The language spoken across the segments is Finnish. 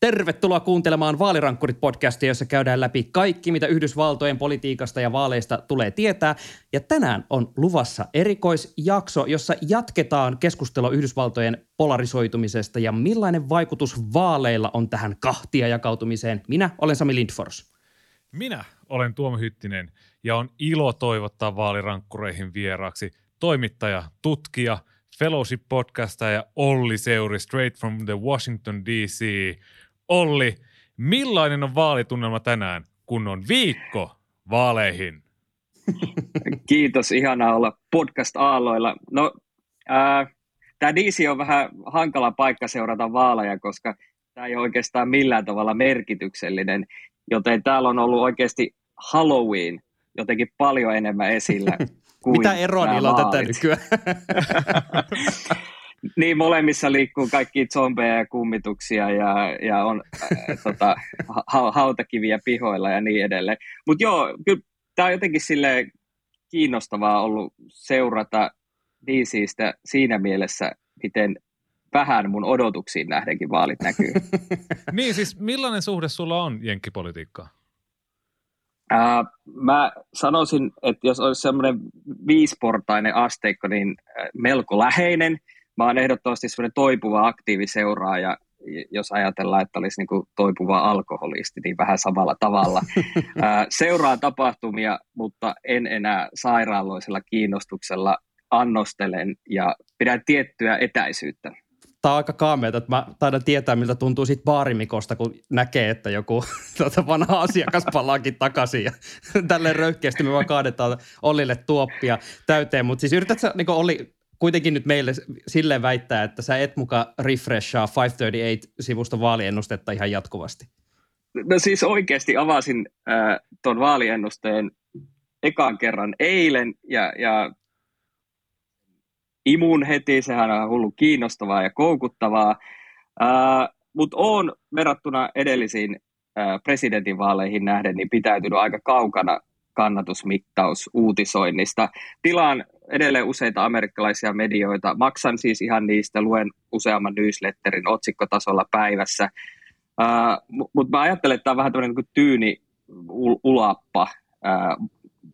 Tervetuloa kuuntelemaan Vaalirankkurit-podcastia, jossa käydään läpi kaikki, mitä Yhdysvaltojen politiikasta ja vaaleista tulee tietää. Ja tänään on luvassa erikoisjakso, jossa jatketaan keskustelua Yhdysvaltojen polarisoitumisesta ja millainen vaikutus vaaleilla on tähän kahtia jakautumiseen. Minä olen Sami Lindfors. Minä olen Tuomo Hyttinen ja on ilo toivottaa vaalirankkureihin vieraaksi toimittaja, tutkija, fellowship-podcastaja Olli Seuri straight from the Washington DC – Olli, millainen on vaalitunnelma tänään, kun on viikko vaaleihin? Kiitos, ihanaa olla podcast-aalloilla. No, tämä DC on vähän hankala paikka seurata vaaleja, koska tämä ei ole oikeastaan millään tavalla merkityksellinen, joten täällä on ollut oikeasti Halloween jotenkin paljon enemmän esillä kuin Mitä eroa niillä on tätä nykyään? Niin, molemmissa liikkuu kaikki zombeja ja kummituksia ja, ja on äh, tota, ha, hautakiviä pihoilla ja niin edelleen. Mutta joo, kyllä tämä on jotenkin sille kiinnostavaa ollut seurata DCstä siinä mielessä, miten vähän mun odotuksiin nähdenkin vaalit näkyy. niin, siis millainen suhde sulla on jenkkipolitiikkaan? Äh, mä sanoisin, että jos olisi semmoinen viisportainen asteikko, niin äh, melko läheinen – mä oon ehdottomasti semmoinen toipuva aktiiviseuraaja, jos ajatellaan, että olisi niin toipuva alkoholisti, niin vähän samalla tavalla. Seuraa tapahtumia, mutta en enää sairaaloisella kiinnostuksella annostelen ja pidän tiettyä etäisyyttä. Tämä on aika kaameata, että mä taidan tietää, miltä tuntuu siitä baarimikosta, kun näkee, että joku tuota vanha asiakas palaakin takaisin ja tälleen röyhkeästi me vaan kaadetaan Ollille tuoppia täyteen. Mutta siis yritätkö niin Olli kuitenkin nyt meille sille väittää, että sä et muka refreshaa 538-sivusta vaaliennustetta ihan jatkuvasti? No siis oikeasti avasin äh, tuon vaaliennusteen ekan kerran eilen ja, ja imun heti, sehän on hullu kiinnostavaa ja koukuttavaa, äh, mutta on verrattuna edellisiin äh, presidentinvaaleihin nähden niin pitäytynyt aika kaukana kannatusmittaus uutisoinnista. Tilaan edelleen useita amerikkalaisia medioita. Maksan siis ihan niistä, luen useamman newsletterin otsikkotasolla päivässä. Uh, Mutta mä ajattelen, että tämä on vähän tämmöinen niin tyyni ulappa uh,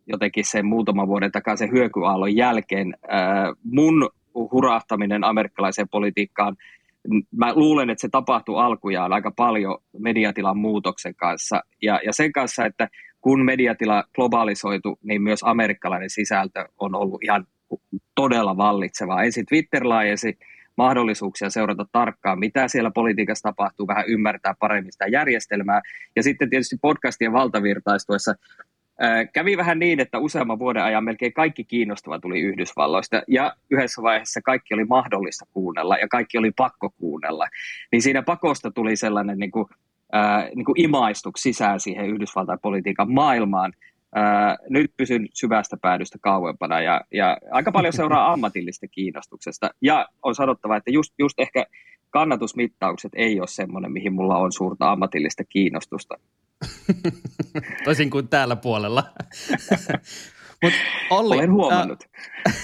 jotenkin sen muutaman vuoden takaisin hyökyaallon jälkeen. Uh, mun hurahtaminen amerikkalaiseen politiikkaan, mä luulen, että se tapahtuu alkujaan aika paljon mediatilan muutoksen kanssa ja, ja sen kanssa, että kun mediatila globaalisoitu, niin myös amerikkalainen sisältö on ollut ihan todella vallitsevaa. Ensin Twitter laajensi mahdollisuuksia seurata tarkkaan, mitä siellä politiikassa tapahtuu, vähän ymmärtää paremmin sitä järjestelmää. Ja sitten tietysti podcastien valtavirtaistuessa kävi vähän niin, että useamman vuoden ajan melkein kaikki kiinnostava tuli Yhdysvalloista ja yhdessä vaiheessa kaikki oli mahdollista kuunnella ja kaikki oli pakko kuunnella. Niin siinä pakosta tuli sellainen niin kuin ää, niin kuin imaistuksi sisään siihen Yhdysvaltain politiikan maailmaan. Ää, nyt pysyn syvästä päädystä kauempana ja, ja aika paljon seuraa ammatillista kiinnostuksesta. Ja on sanottava, että just, just ehkä kannatusmittaukset ei ole semmoinen, mihin mulla on suurta ammatillista kiinnostusta. Toisin kuin täällä puolella. Mut Olli, Olen huomannut.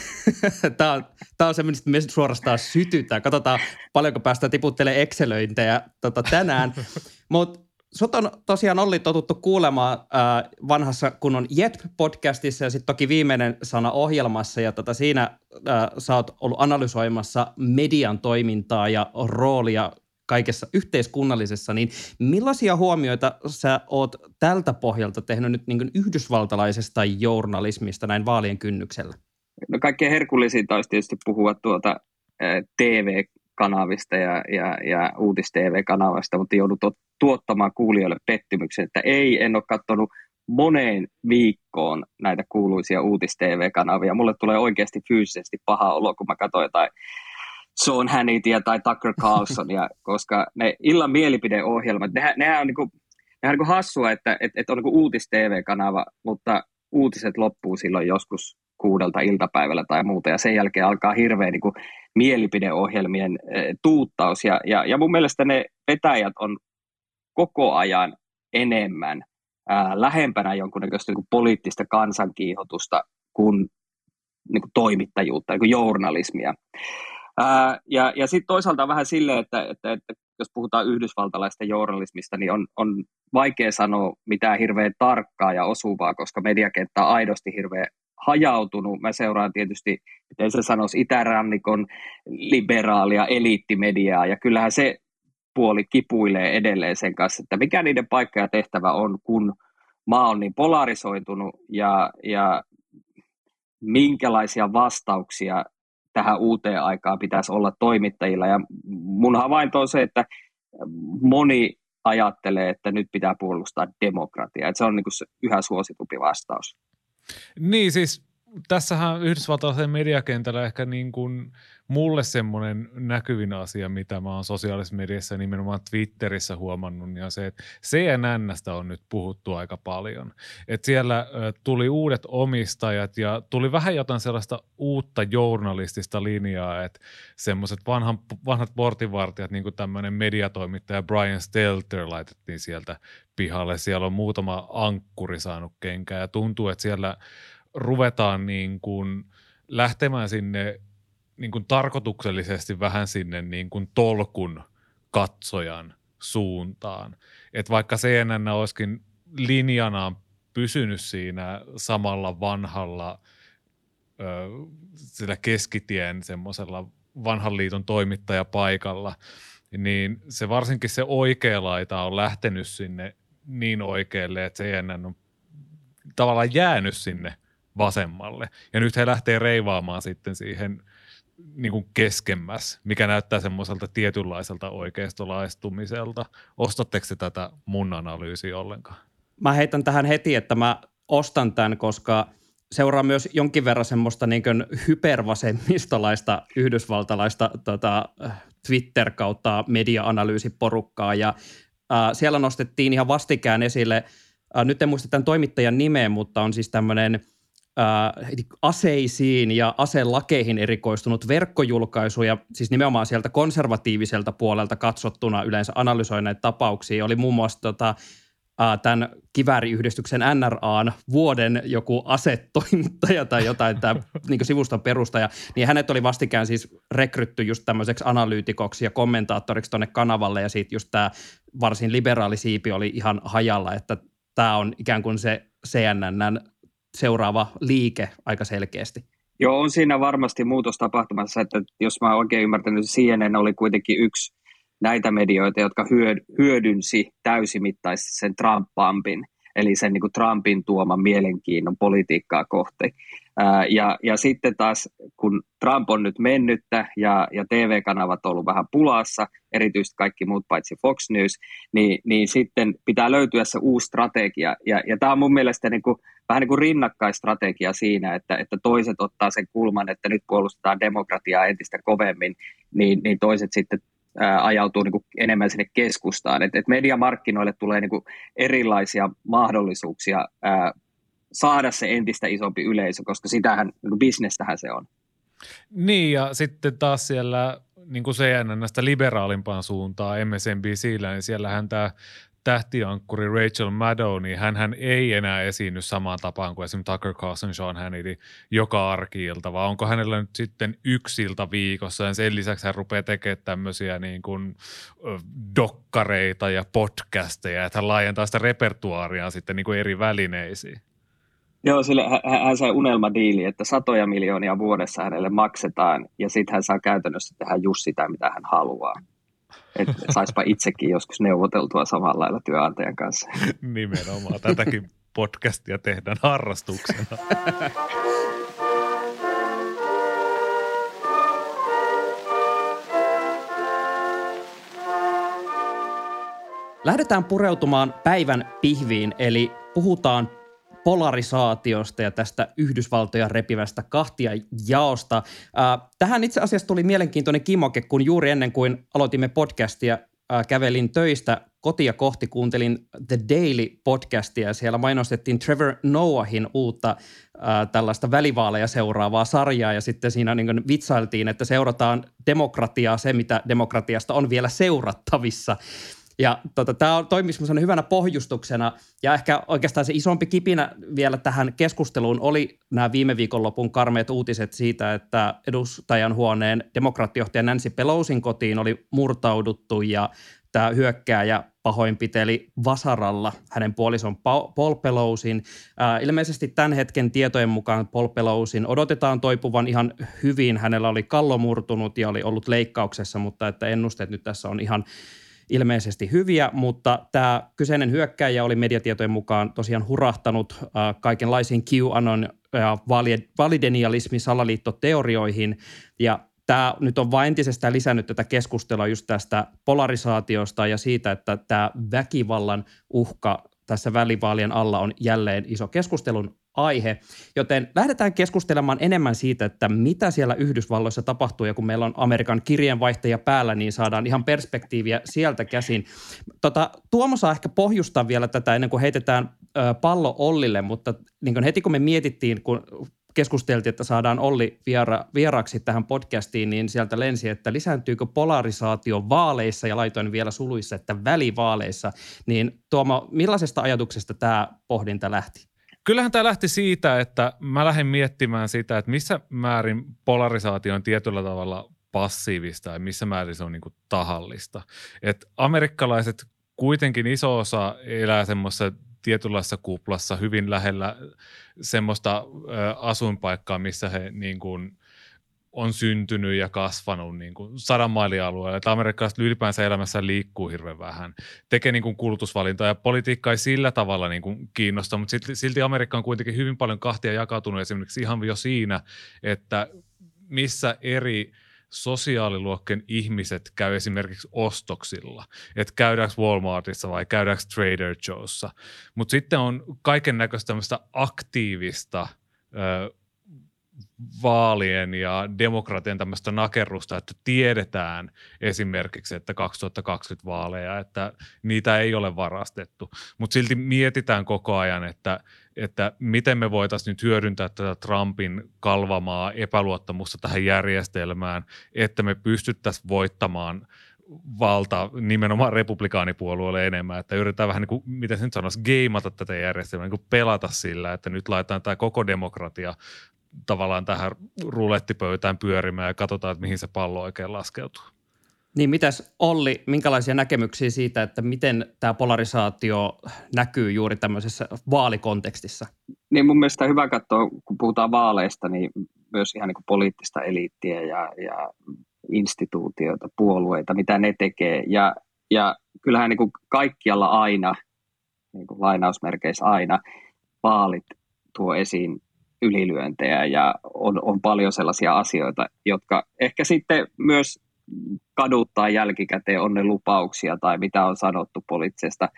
Tämä on, tämä on semmoinen, että me suorastaan sytytään. Katsotaan, paljonko päästään tiputtelemaan Excelöintejä tota, tänään. Mutta sut on tosiaan Olli totuttu kuulemaan äh, vanhassa kunnon Jet-podcastissa ja sitten toki viimeinen sana ohjelmassa. Ja tota, siinä äh, sä oot ollut analysoimassa median toimintaa ja roolia kaikessa yhteiskunnallisessa, niin millaisia huomioita sä oot tältä pohjalta tehnyt nyt niin yhdysvaltalaisesta journalismista näin vaalien kynnyksellä? No kaikkein herkullisinta olisi tietysti puhua tuota TV-kanavista ja, ja, ja uutis-TV-kanavasta, mutta joudut tuottamaan kuulijoille pettymyksen, että ei, en ole katsonut moneen viikkoon näitä kuuluisia uutis-TV-kanavia. Mulle tulee oikeasti fyysisesti paha olo, kun mä katsoin jotain Sean Hannityä tai Tucker Carlsonia, koska ne illan mielipideohjelmat, nehän, nehän on, niinku, nehän on niinku hassua, että et, et on niinku uutis-TV-kanava, mutta uutiset loppuu silloin joskus kuudelta iltapäivällä tai muuta, ja sen jälkeen alkaa hirveä niin kuin mielipideohjelmien e, tuuttaus, ja, ja, ja mun mielestä ne vetäjät on koko ajan enemmän ää, lähempänä jonkunnäköistä niin kuin poliittista kansankiihotusta kuin, niin kuin toimittajuutta, niin kuin journalismia. Ää, ja ja sitten toisaalta vähän silleen, että, että, että jos puhutaan yhdysvaltalaista journalismista, niin on, on vaikea sanoa mitään hirveän tarkkaa ja osuvaa, koska mediakenttä on aidosti hirveän hajautunut. Mä seuraan tietysti, miten se sanoisi, itärannikon liberaalia eliittimediaa, ja kyllähän se puoli kipuilee edelleen sen kanssa, että mikä niiden paikka ja tehtävä on, kun maa on niin polarisoitunut ja, ja minkälaisia vastauksia tähän uuteen aikaan pitäisi olla toimittajilla. Ja mun havainto on se, että moni ajattelee, että nyt pitää puolustaa demokratiaa. Se on niin kuin se yhä suositumpi vastaus. Niin siis tässähän Yhdysvaltalaisen mediakentällä ehkä niin kuin mulle semmoinen näkyvin asia, mitä mä oon sosiaalisessa mediassa nimenomaan Twitterissä huomannut, niin on se, että CNNstä on nyt puhuttu aika paljon. Että siellä tuli uudet omistajat ja tuli vähän jotain sellaista uutta journalistista linjaa, että semmoiset vanhat portinvartijat, niin kuin tämmöinen mediatoimittaja Brian Stelter laitettiin sieltä pihalle. Siellä on muutama ankkuri saanut kenkää ja tuntuu, että siellä ruvetaan niin kuin lähtemään sinne niin kuin tarkoituksellisesti vähän sinne niin kuin tolkun katsojan suuntaan. Että vaikka CNN olisikin linjanaan pysynyt siinä samalla vanhalla ö, sillä keskitien semmoisella vanhan liiton toimittajapaikalla, niin se varsinkin se oikea laita on lähtenyt sinne niin oikealle, että CNN on tavallaan jäänyt sinne vasemmalle. Ja nyt he lähtee reivaamaan sitten siihen niin kuin keskemmäs, mikä näyttää semmoiselta tietynlaiselta oikeistolaistumiselta. Ostatteko te tätä mun analyysiä ollenkaan? Mä heitän tähän heti, että mä ostan tämän, koska seuraa myös jonkin verran semmoista niin hypervasemmistolaista yhdysvaltalaista tota, Twitter kautta media-analyysiporukkaa ja äh, siellä nostettiin ihan vastikään esille, äh, nyt en muista tämän toimittajan nimeä, mutta on siis tämmöinen – aseisiin ja aselakeihin erikoistunut verkkojulkaisu ja siis nimenomaan sieltä konservatiiviselta puolelta katsottuna yleensä analysoi näitä tapauksia. Oli muun muassa tota, äh, tämän kivääriyhdistyksen NRAn vuoden joku asetoimittaja tai jotain, tämä niin sivuston perustaja, niin hänet oli vastikään siis rekrytty just tämmöiseksi analyytikoksi ja kommentaattoriksi tuonne kanavalle ja siitä just tämä varsin liberaali siipi oli ihan hajalla, että tämä on ikään kuin se CNNn seuraava liike aika selkeästi. Joo, on siinä varmasti muutos tapahtumassa, että jos mä oikein ymmärtänyt, CNN oli kuitenkin yksi näitä medioita, jotka hyödynsi täysimittaisesti sen Trump-pampin, eli sen niin kuin Trumpin tuoman mielenkiinnon politiikkaa kohti. Ja, ja sitten taas, kun Trump on nyt mennyttä ja, ja TV-kanavat on ollut vähän pulassa, erityisesti kaikki muut paitsi Fox News, niin, niin sitten pitää löytyä se uusi strategia. Ja, ja tämä on mun mielestä niin kuin, vähän niin kuin rinnakkaistrategia siinä, että, että toiset ottaa sen kulman, että nyt puolustetaan demokratiaa entistä kovemmin, niin, niin toiset sitten ajautuu niin kuin enemmän sinne keskustaan. Et, et mediamarkkinoille tulee niin kuin erilaisia mahdollisuuksia ää, saada se entistä isompi yleisö, koska sitähän, niin bisnestähän se on. Niin ja sitten taas siellä niin kuin näistä liberaalimpaan suuntaan MSNBCllä, niin siellähän tämä tähtiankkuri Rachel Maddow, niin hän ei enää esiinny samaan tapaan kuin esimerkiksi Tucker Carlson, Sean Hannity joka arkiilta, vaan onko hänellä nyt sitten yksiltä viikossa ja sen lisäksi hän rupeaa tekemään tämmöisiä niin kuin dokkareita ja podcasteja, että hän laajentaa sitä repertuaaria sitten niin kuin eri välineisiin. Joo, sille, hän sai unelmadiili, että satoja miljoonia vuodessa hänelle maksetaan ja sitten hän saa käytännössä tehdä just sitä, mitä hän haluaa. Että saispa itsekin joskus neuvoteltua samalla lailla työnantajan kanssa. Nimenomaan. Tätäkin podcastia tehdään harrastuksena. Lähdetään pureutumaan päivän pihviin, eli puhutaan polarisaatiosta ja tästä Yhdysvaltoja repivästä kahtia jaosta. Äh, tähän itse asiassa tuli mielenkiintoinen kimoke, kun juuri ennen kuin aloitimme podcastia, kävelin töistä kotia kohti, kuuntelin The Daily podcastia ja siellä mainostettiin Trevor Noahin uutta tällaista välivaaleja seuraavaa sarjaa ja sitten siinä niin vitsailtiin, että seurataan demokratiaa, se mitä demokratiasta on vielä seurattavissa. Ja tota, tämä toimii semmoisena hyvänä pohjustuksena. Ja ehkä oikeastaan se isompi kipinä vielä tähän keskusteluun oli nämä viime viikonlopun karmeet uutiset siitä, että edustajan huoneen demokraattijohtaja Nancy Pelosin kotiin oli murtauduttu ja tämä hyökkääjä pahoinpiteli vasaralla hänen puolison Paul Pelosin. Äh, ilmeisesti tämän hetken tietojen mukaan Paul Pelosin odotetaan toipuvan ihan hyvin. Hänellä oli kallo murtunut ja oli ollut leikkauksessa, mutta että ennusteet nyt tässä on ihan ilmeisesti hyviä, mutta tämä kyseinen hyökkäjä oli mediatietojen mukaan tosiaan hurahtanut äh, kaikenlaisiin QAnon ja validenialismi salaliittoteorioihin ja tämä nyt on vain entisestään lisännyt tätä keskustelua just tästä polarisaatiosta ja siitä, että tämä väkivallan uhka tässä välivaalien alla on jälleen iso keskustelun aihe, joten lähdetään keskustelemaan enemmän siitä, että mitä siellä Yhdysvalloissa tapahtuu, ja kun meillä on Amerikan kirjeenvaihtaja päällä, niin saadaan ihan perspektiiviä sieltä käsin. Tota, Tuomo saa ehkä pohjustaa vielä tätä ennen kuin heitetään ö, pallo Ollille, mutta niin heti kun me mietittiin, kun keskusteltiin, että saadaan Olli viera, vieraaksi tähän podcastiin, niin sieltä lensi, että lisääntyykö polarisaatio vaaleissa ja laitoin vielä suluissa, että välivaaleissa. Niin Tuomo, millaisesta ajatuksesta tämä pohdinta lähti? Kyllähän tämä lähti siitä, että mä lähdin miettimään sitä, että missä määrin polarisaatio on tietyllä tavalla passiivista ja missä määrin se on niin tahallista. Et amerikkalaiset kuitenkin iso osa elää semmoisessa tietynlaisessa kuplassa hyvin lähellä semmoista asuinpaikkaa, missä he niin kuin, on syntynyt ja kasvanut niin kuin sadan mailin alueella. Että amerikkalaiset ylipäänsä elämässä liikkuu hirveän vähän. Tekee niin kuin kulutusvalintoja ja politiikka ei sillä tavalla niin kuin kiinnosta, mutta silti, silti Amerikka on kuitenkin hyvin paljon kahtia jakautunut esimerkiksi ihan jo siinä, että missä eri – sosiaaliluokkien ihmiset käy esimerkiksi ostoksilla, että käydäänkö Walmartissa vai käydäänkö Trader Joe'ssa. Mutta sitten on kaiken näköistä tämmöistä aktiivista vaalien ja demokratian tämmöistä nakerrusta, että tiedetään esimerkiksi, että 2020 vaaleja, että niitä ei ole varastettu, mutta silti mietitään koko ajan, että, että miten me voitaisiin nyt hyödyntää tätä Trumpin kalvamaa epäluottamusta tähän järjestelmään, että me pystyttäisiin voittamaan valta nimenomaan republikaanipuolueelle enemmän, että yritetään vähän niin kuin, miten se nyt sanoisi, geimata tätä järjestelmää, niin kuin pelata sillä, että nyt laitetaan tämä koko demokratia tavallaan tähän rulettipöytään pyörimään ja katsotaan, että mihin se pallo oikein laskeutuu. Niin mitäs Olli, minkälaisia näkemyksiä siitä, että miten tämä polarisaatio näkyy juuri tämmöisessä vaalikontekstissa? Niin mun mielestä hyvä katsoa, kun puhutaan vaaleista, niin myös ihan niin kuin poliittista eliittiä ja, ja instituutioita, puolueita, mitä ne tekee. Ja, ja kyllähän niin kuin kaikkialla aina, niin kuin lainausmerkeissä aina, vaalit tuo esiin ylilyöntejä ja on, on paljon sellaisia asioita, jotka ehkä sitten myös kaduttaa jälkikäteen on ne lupauksia tai mitä on sanottu poliittisesta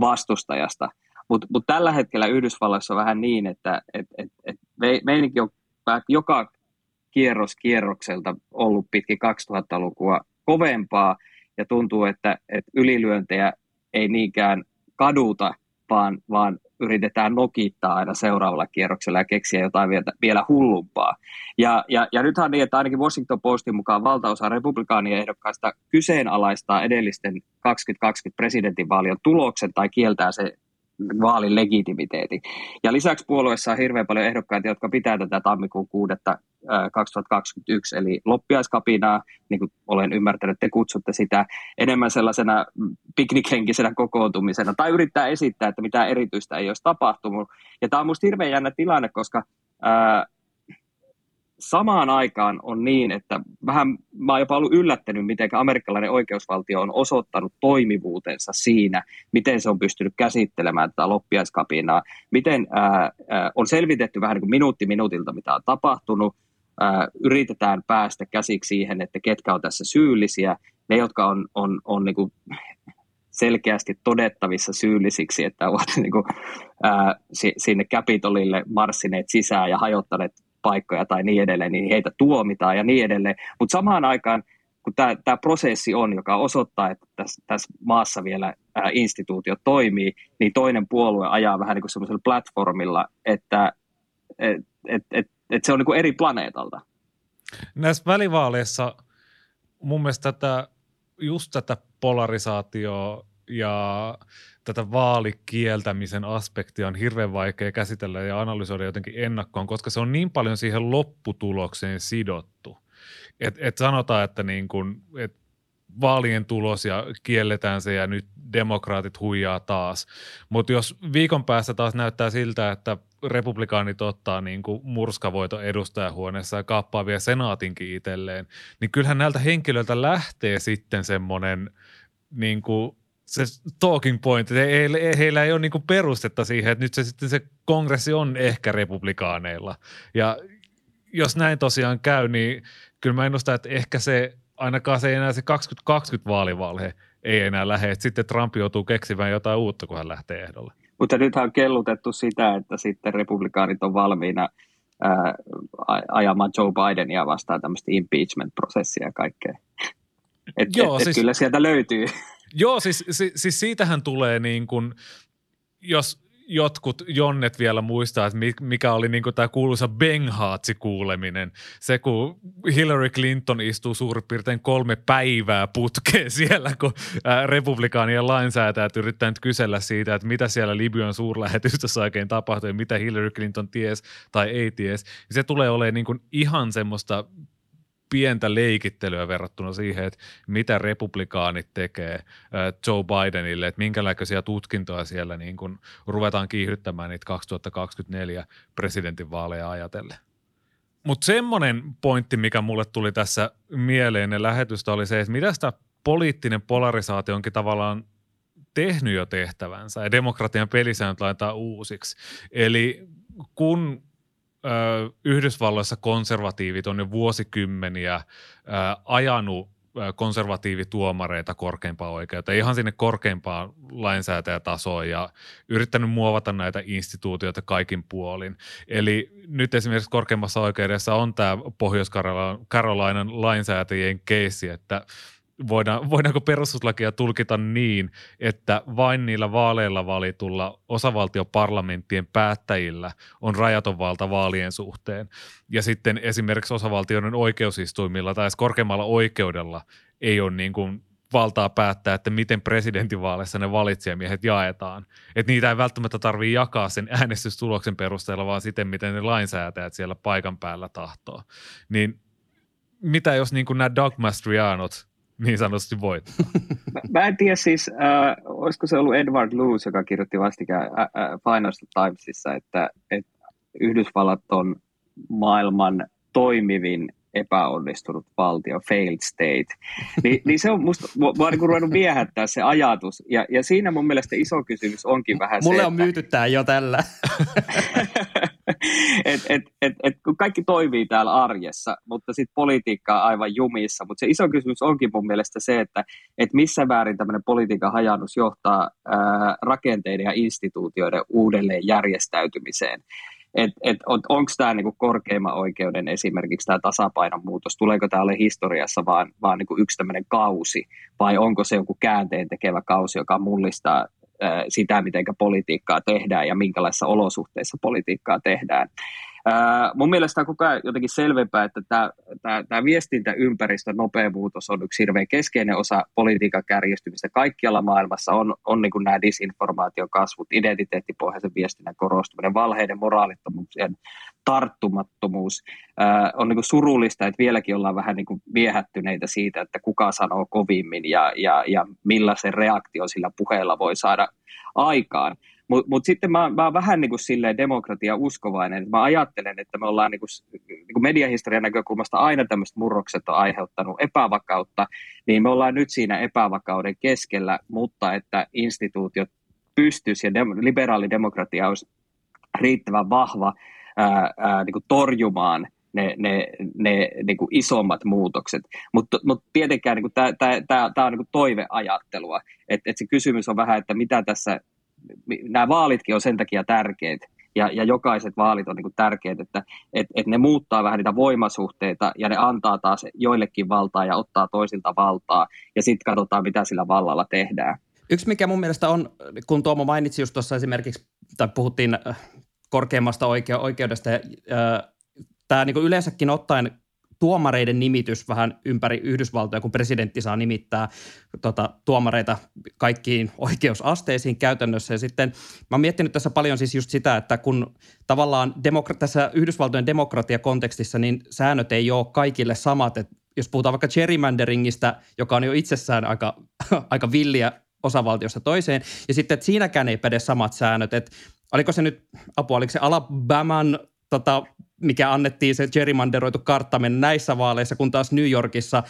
vastustajasta. Mutta mut tällä hetkellä Yhdysvalloissa on vähän niin, että et, et, et me, meininkin on joka kierros kierrokselta ollut pitkin 2000-lukua kovempaa ja tuntuu, että, että ylilyöntejä ei niinkään kaduta, vaan, vaan yritetään nokittaa aina seuraavalla kierroksella ja keksiä jotain vielä, vielä hullumpaa. Ja, ja, ja nythän niin, että ainakin Washington Postin mukaan valtaosa republikaanien ehdokkaista kyseenalaistaa edellisten 2020 presidentinvaalien tuloksen tai kieltää se vaalin legitimiteetin. Ja lisäksi puolueessa on hirveän paljon ehdokkaita, jotka pitää tätä tammikuun 6. 2021, eli loppiaiskapinaa, niin kuin olen ymmärtänyt, te kutsutte sitä enemmän sellaisena piknikhenkisenä kokoontumisena, tai yrittää esittää, että mitä erityistä ei olisi tapahtunut. Ja tämä on minusta hirveän jännä tilanne, koska ää, samaan aikaan on niin, että vähän mä oon jopa ollut yllättänyt, miten amerikkalainen oikeusvaltio on osoittanut toimivuutensa siinä, miten se on pystynyt käsittelemään tätä loppiaiskapinaa, miten ää, ää, on selvitetty vähän niin kuin minuutti minuutilta, mitä on tapahtunut, ää, yritetään päästä käsiksi siihen, että ketkä on tässä syyllisiä, ne, jotka on, on, on niin kuin selkeästi todettavissa syyllisiksi, että ovat niin kuin, ää, sinne Capitolille marssineet sisään ja hajottaneet paikkoja tai niin edelleen, niin heitä tuomitaan ja niin edelleen. Mutta samaan aikaan, kun tämä prosessi on, joka osoittaa, että tässä, tässä maassa vielä ää, instituutio toimii, niin toinen puolue ajaa vähän niin kuin semmoisella platformilla, että et, et, et, et se on niin kuin eri planeetalta. Näissä välivaaleissa mun mielestä tätä, just tätä polarisaatioa ja tätä vaalikieltämisen aspektia on hirveän vaikea käsitellä ja analysoida jotenkin ennakkoon, koska se on niin paljon siihen lopputulokseen sidottu. Et, et sanotaan, että niin kun, et vaalien tulos ja kielletään se ja nyt demokraatit huijaa taas. Mutta jos viikon päästä taas näyttää siltä, että republikaanit ottaa niin kuin murskavoito edustajahuoneessa ja kaappaa vielä senaatinkin itselleen, niin kyllähän näiltä henkilöiltä lähtee sitten semmoinen niin kuin se talking point, että heillä, ei ole niin perustetta siihen, että nyt se sitten se kongressi on ehkä republikaaneilla. Ja jos näin tosiaan käy, niin kyllä mä ennustan, että ehkä se ainakaan se ei enää se 2020 vaalivalhe ei enää lähde. Että sitten Trump joutuu keksimään jotain uutta, kun hän lähtee ehdolle. Mutta nythän on kellutettu sitä, että sitten republikaanit on valmiina ää, ajamaan Joe Bidenia vastaan tämmöistä impeachment-prosessia ja kaikkea. Et, Joo, et, et siis, kyllä sieltä löytyy. Joo, siis, siis, siis siitähän tulee niin kuin, jos jotkut jonnet vielä muistaa, että mikä oli niin tämä kuuluisa Benghaatsi-kuuleminen. Se, kun Hillary Clinton istuu suurin piirtein kolme päivää putkeen siellä, kun republikaanien lainsäätäjät yrittää nyt kysellä siitä, että mitä siellä Libyan suurlähetystössä oikein tapahtui ja mitä Hillary Clinton ties tai ei ties. Se tulee olemaan niin ihan semmoista pientä leikittelyä verrattuna siihen, että mitä republikaanit tekee Joe Bidenille, että minkälaisia tutkintoja siellä niin kun ruvetaan kiihdyttämään niitä 2024 presidentinvaaleja ajatellen. Mutta semmoinen pointti, mikä mulle tuli tässä mieleen lähetystä oli se, että mitä sitä poliittinen polarisaatio onkin tavallaan tehnyt jo tehtävänsä ja demokratian pelisäännöt laitetaan uusiksi. Eli kun Yhdysvalloissa konservatiivit on jo vuosikymmeniä ajanut konservatiivituomareita korkeimpaan oikeuteen, ihan sinne korkeimpaan lainsäätäjätasoon ja yrittänyt muovata näitä instituutioita kaikin puolin. Eli nyt esimerkiksi korkeimmassa oikeudessa on tämä Pohjois-Karolainan lainsäätäjien keissi, että – voidaan, voidaanko perustuslakia tulkita niin, että vain niillä vaaleilla valitulla osavaltioparlamenttien päättäjillä on rajaton valta vaalien suhteen. Ja sitten esimerkiksi osavaltioiden oikeusistuimilla tai korkeammalla oikeudella ei ole niin kuin valtaa päättää, että miten presidentinvaaleissa ne valitsijamiehet jaetaan. Että niitä ei välttämättä tarvitse jakaa sen äänestystuloksen perusteella, vaan siten, miten ne lainsäätäjät siellä paikan päällä tahtoo. Niin mitä jos niin kuin nämä Doug Mastrianot niin sanotusti voit. Mä, mä en tiedä siis, äh, olisiko se ollut Edward Luce, joka kirjoitti vastikään äh, äh, Financial Timesissa, että, että Yhdysvallat on maailman toimivin epäonnistunut valtio, failed state, Ni, niin se on musta, mä niin ruvennut viehättää se ajatus, ja, ja siinä mun mielestä iso kysymys onkin vähän Mulle se, on että... myyty tää jo tällä. et, et, et, et, kun kaikki toimii täällä arjessa, mutta sitten politiikka on aivan jumissa, mutta se iso kysymys onkin mun mielestä se, että et missä määrin tämmöinen politiikan hajannus johtaa ää, rakenteiden ja instituutioiden uudelleen järjestäytymiseen. Et, et, on, onko tämä niinku korkeimman oikeuden esimerkiksi tämä tasapainon muutos, tuleeko tämä ole historiassa vaan, vaan niinku yksi tämmöinen kausi, vai onko se joku käänteen tekevä kausi, joka mullistaa sitä, miten politiikkaa tehdään ja minkälaisissa olosuhteissa politiikkaa tehdään. Ää, mun mielestä on koko ajan jotenkin selvempää, että tämä, viestintäympäristön nopea muutos on yksi hirveän keskeinen osa politiikan kärjistymistä. Kaikkialla maailmassa on, on niin nämä disinformaatiokasvut, identiteettipohjaisen viestinnän korostuminen, valheiden moraalittomuuksien tarttumattomuus. Ää, on niin surullista, että vieläkin ollaan vähän niin viehättyneitä siitä, että kuka sanoo kovimmin ja, ja, ja millaisen reaktio sillä puheella voi saada aikaan. Mutta mut sitten mä, mä oon vähän niin kuin silleen demokratia uskovainen. Mä ajattelen, että me ollaan niin kuin, niin kuin mediahistorian näkökulmasta aina tämmöiset murrokset on aiheuttanut epävakautta, niin me ollaan nyt siinä epävakauden keskellä, mutta että instituutiot pystyisi ja dem- liberaali demokratia olisi riittävän vahva ää, ää, niin kuin torjumaan ne, ne, ne niin kuin isommat muutokset. Mutta mut tietenkään niin tämä on niin kuin toiveajattelua. Et, et se kysymys on vähän, että mitä tässä nämä vaalitkin on sen takia tärkeät, ja, ja jokaiset vaalit on niin tärkeät, että et, et ne muuttaa vähän niitä voimasuhteita ja ne antaa taas joillekin valtaa ja ottaa toisilta valtaa ja sitten katsotaan, mitä sillä vallalla tehdään. Yksi, mikä mun mielestä on, kun Tuomo mainitsi just tuossa esimerkiksi, tai puhuttiin äh, korkeimmasta oike- oikeudesta, äh, tämä niin yleensäkin ottaen tuomareiden nimitys vähän ympäri Yhdysvaltoja, kun presidentti saa nimittää tota, tuomareita kaikkiin oikeusasteisiin käytännössä. Ja sitten mä oon miettinyt tässä paljon siis just sitä, että kun tavallaan demokra- tässä Yhdysvaltojen demokratiakontekstissa, niin säännöt ei ole kaikille samat. Et jos puhutaan vaikka gerrymanderingista, joka on jo itsessään aika, aika villiä osavaltiosta toiseen, ja sitten, että siinäkään ei päde samat säännöt, että oliko se nyt, apua, oliko se Alabaman tota, mikä annettiin se gerrymanderoitu kartta mennä näissä vaaleissa, kun taas New Yorkissa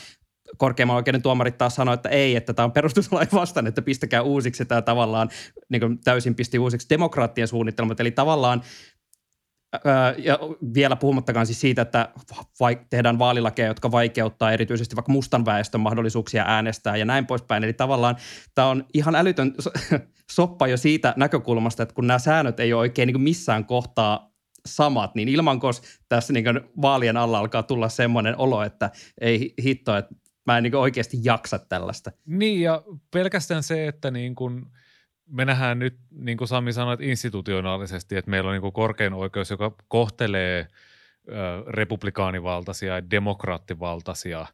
korkeimman oikeuden tuomarit taas sanoi, että ei, että tämä on perustuslain vastaan, että pistäkää uusiksi tämä tavallaan niin kuin täysin pisti uusiksi demokraattien suunnitelmat. Eli tavallaan ja vielä puhumattakaan siis siitä, että tehdään vaalilakeja, jotka vaikeuttaa erityisesti vaikka mustan väestön mahdollisuuksia äänestää ja näin poispäin. Eli tavallaan tämä on ihan älytön soppa jo siitä näkökulmasta, että kun nämä säännöt ei ole oikein niin missään kohtaa samat, niin ilmankos tässä niin vaalien alla alkaa tulla semmoinen olo, että ei hitto, että mä en niin oikeasti jaksa tällaista. Niin ja pelkästään se, että niin kuin me nähdään nyt, niin kuin Sami sanoi, että institutionaalisesti, että meillä on niin kuin korkein oikeus, joka kohtelee republikaanivaltaisia ja demokraattivaltaisia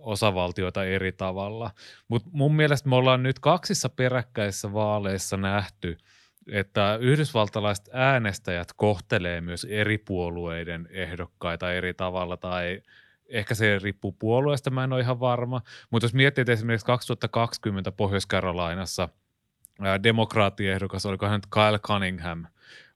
osavaltioita eri tavalla. Mutta mun mielestä me ollaan nyt kaksissa peräkkäisissä vaaleissa nähty – että yhdysvaltalaiset äänestäjät kohtelee myös eri puolueiden ehdokkaita eri tavalla tai ehkä se riippuu puolueesta, mä en ole ihan varma, mutta jos miettii että esimerkiksi 2020 Pohjois-Carolinaissa demokraattiehdokas, oliko hän Kyle Cunningham,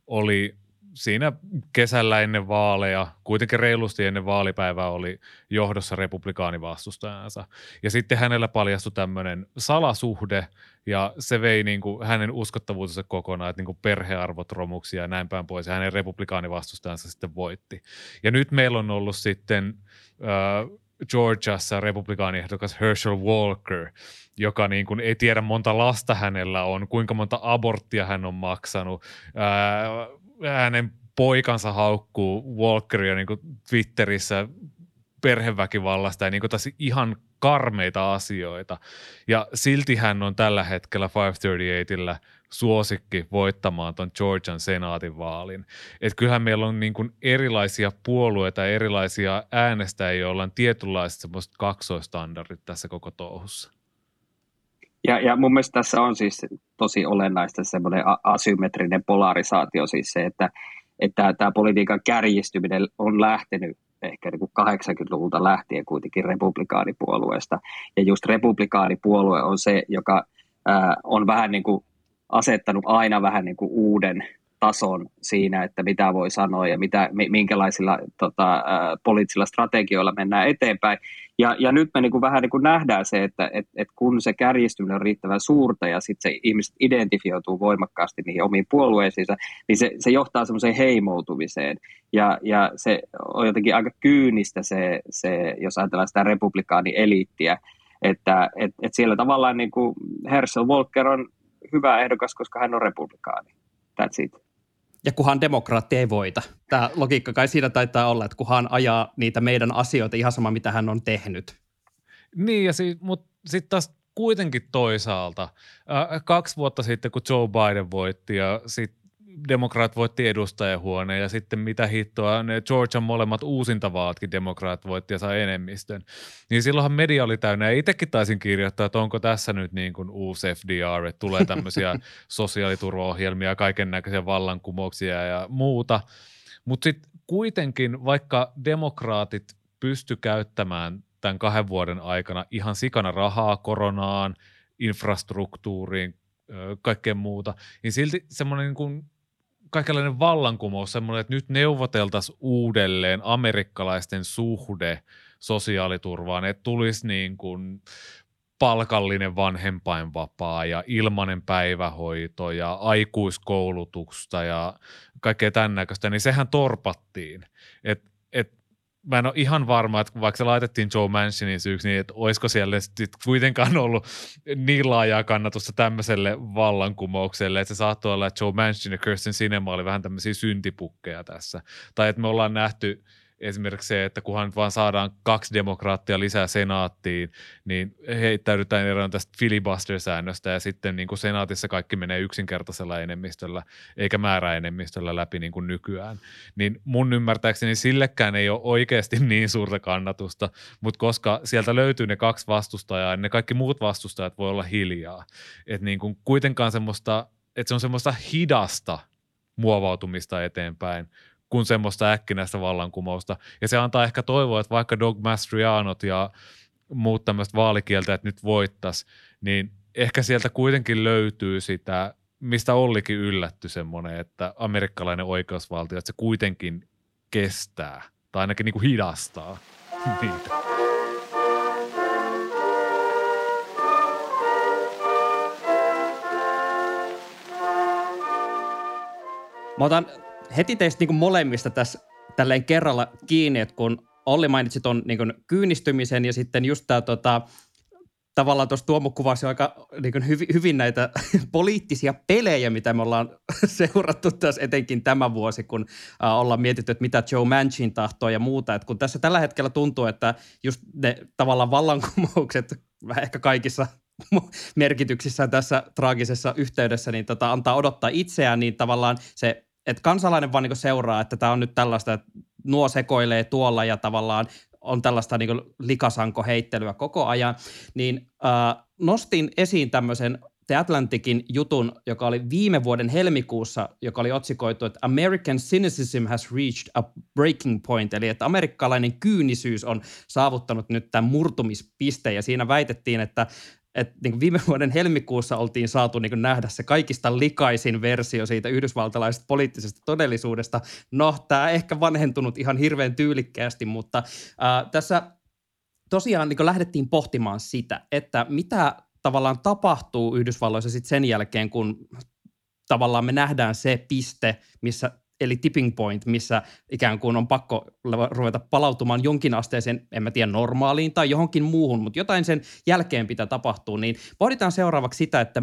oli siinä kesällä ennen vaaleja, kuitenkin reilusti ennen vaalipäivää oli johdossa republikaanivastustajansa. Ja sitten hänellä paljastui tämmöinen salasuhde, ja se vei niin kuin hänen uskottavuutensa kokonaan, että niin kuin perhearvot romuksi ja näin päin pois, ja hänen republikaanivastustajansa sitten voitti. Ja nyt meillä on ollut sitten äh, Georgiassa republikaaniehdokas Herschel Walker, joka niin kuin ei tiedä monta lasta hänellä on, kuinka monta aborttia hän on maksanut, äh, hänen poikansa haukkuu Walkeria niin kuin Twitterissä perheväkivallasta ja niin kuin ihan karmeita asioita. Ja silti hän on tällä hetkellä 538 suosikki voittamaan tuon Georgian senaatin vaalin. Että kyllähän meillä on niin kuin erilaisia puolueita, erilaisia äänestäjiä, joilla on tietynlaiset semmoiset kaksoistandardit tässä koko touhussa. Ja, ja mun mielestä tässä on siis tosi olennaista semmoinen asymmetrinen polarisaatio, siis se, että, että tämä politiikan kärjistyminen on lähtenyt ehkä niin kuin 80-luvulta lähtien kuitenkin republikaanipuolueesta. Ja just republikaanipuolue on se, joka ää, on vähän niin kuin asettanut aina vähän niin kuin uuden tason siinä, että mitä voi sanoa ja mitä, minkälaisilla tota, poliittisilla strategioilla mennään eteenpäin. Ja, ja nyt me niin kuin vähän niin kuin nähdään se, että et, et kun se kärjistyminen on riittävän suurta ja sitten se ihmiset identifioituu voimakkaasti niihin omiin puolueisiinsa, niin se, se johtaa semmoiseen heimoutumiseen. Ja, ja se on jotenkin aika kyynistä se, se jos ajatellaan sitä republikaanieliittiä, että et, et siellä tavallaan niin kuin Herschel Walker on hyvä ehdokas, koska hän on republikaani. That's it. Ja kuhan demokraatti ei voita. Tämä logiikka kai siinä taitaa olla, että kuhan ajaa niitä meidän asioita ihan sama, mitä hän on tehnyt. Niin, ja si- mutta sitten taas kuitenkin toisaalta. Äh, kaksi vuotta sitten, kun Joe Biden voitti ja sitten demokraat voitti edustajahuoneen ja sitten mitä hittoa, ne Georgian molemmat uusintavaatkin demokraat voitti ja sai enemmistön. Niin silloinhan media oli täynnä ja itsekin taisin kirjoittaa, että onko tässä nyt niin kuin uusi FDR, että tulee tämmöisiä sosiaaliturvaohjelmia, kaiken näköisiä vallankumouksia ja muuta. Mutta sitten kuitenkin, vaikka demokraatit pysty käyttämään tämän kahden vuoden aikana ihan sikana rahaa koronaan, infrastruktuuriin, kaikkeen muuta, niin silti semmoinen niin kuin kaikenlainen vallankumous, semmoinen, että nyt neuvoteltaisiin uudelleen amerikkalaisten suhde sosiaaliturvaan, että tulisi niin kuin palkallinen vanhempainvapaa ja ilmainen päivähoito ja aikuiskoulutusta ja kaikkea tämän näköistä, niin sehän torpattiin. Et mä en ole ihan varma, että vaikka se laitettiin Joe Mansionin syyksi, niin että olisiko siellä sitten kuitenkaan ollut niin laajaa kannatusta tämmöiselle vallankumoukselle, että se saattoi olla, että Joe Manchin ja Kirsten Sinema oli vähän tämmöisiä syntipukkeja tässä. Tai että me ollaan nähty esimerkiksi se, että kunhan vaan saadaan kaksi demokraattia lisää senaattiin, niin heittäydytään eroon tästä filibuster-säännöstä ja sitten niin kuin senaatissa kaikki menee yksinkertaisella enemmistöllä eikä määräenemmistöllä läpi niin kuin nykyään. Niin mun ymmärtääkseni sillekään ei ole oikeasti niin suurta kannatusta, mutta koska sieltä löytyy ne kaksi vastustajaa, niin ne kaikki muut vastustajat voi olla hiljaa. Että niin kuin kuitenkaan semmoista, että se on semmoista hidasta muovautumista eteenpäin, kuin semmoista äkkinäistä vallankumousta. Ja se antaa ehkä toivoa, että vaikka Dog Mastrianot ja muut tämmöistä vaalikieltä, että nyt voittas, niin ehkä sieltä kuitenkin löytyy sitä, mistä Ollikin yllätty semmoinen, että amerikkalainen oikeusvaltio, että se kuitenkin kestää tai ainakin niin kuin hidastaa niitä. Mä otan heti teistä niin molemmista tässä tälleen kerralla kiinni, että kun Olli mainitsi tuon niin kyynistymisen ja sitten just tämä tota, tavallaan tuossa Tuomo kuvasi aika niin hyvin, hyvin näitä poliittisia pelejä, mitä me ollaan seurattu tässä etenkin tämä vuosi, kun äh, ollaan mietitty, että mitä Joe Manchin tahtoo ja muuta. Et kun tässä tällä hetkellä tuntuu, että just ne tavallaan vallankumoukset vähän ehkä kaikissa merkityksissä tässä traagisessa yhteydessä, niin tota, antaa odottaa itseään, niin tavallaan se että kansalainen vaan niin seuraa, että tämä on nyt tällaista, että nuo sekoilee tuolla ja tavallaan on tällaista niin likasankoheittelyä koko ajan, niin äh, nostin esiin tämmöisen The Atlanticin jutun, joka oli viime vuoden helmikuussa, joka oli otsikoitu, että American cynicism has reached a breaking point, eli että amerikkalainen kyynisyys on saavuttanut nyt tämän murtumispisteen, ja siinä väitettiin, että että niin viime vuoden helmikuussa oltiin saatu niin nähdä se kaikista likaisin versio siitä yhdysvaltalaisesta poliittisesta todellisuudesta. No, tämä ehkä vanhentunut ihan hirveän tyylikkäästi, mutta ää, tässä tosiaan niin lähdettiin pohtimaan sitä, että mitä tavallaan tapahtuu Yhdysvalloissa sitten sen jälkeen, kun tavallaan me nähdään se piste, missä eli tipping point, missä ikään kuin on pakko ruveta palautumaan jonkin asteeseen, en mä tiedä, normaaliin tai johonkin muuhun, mutta jotain sen jälkeen pitää tapahtua, niin pohditaan seuraavaksi sitä, että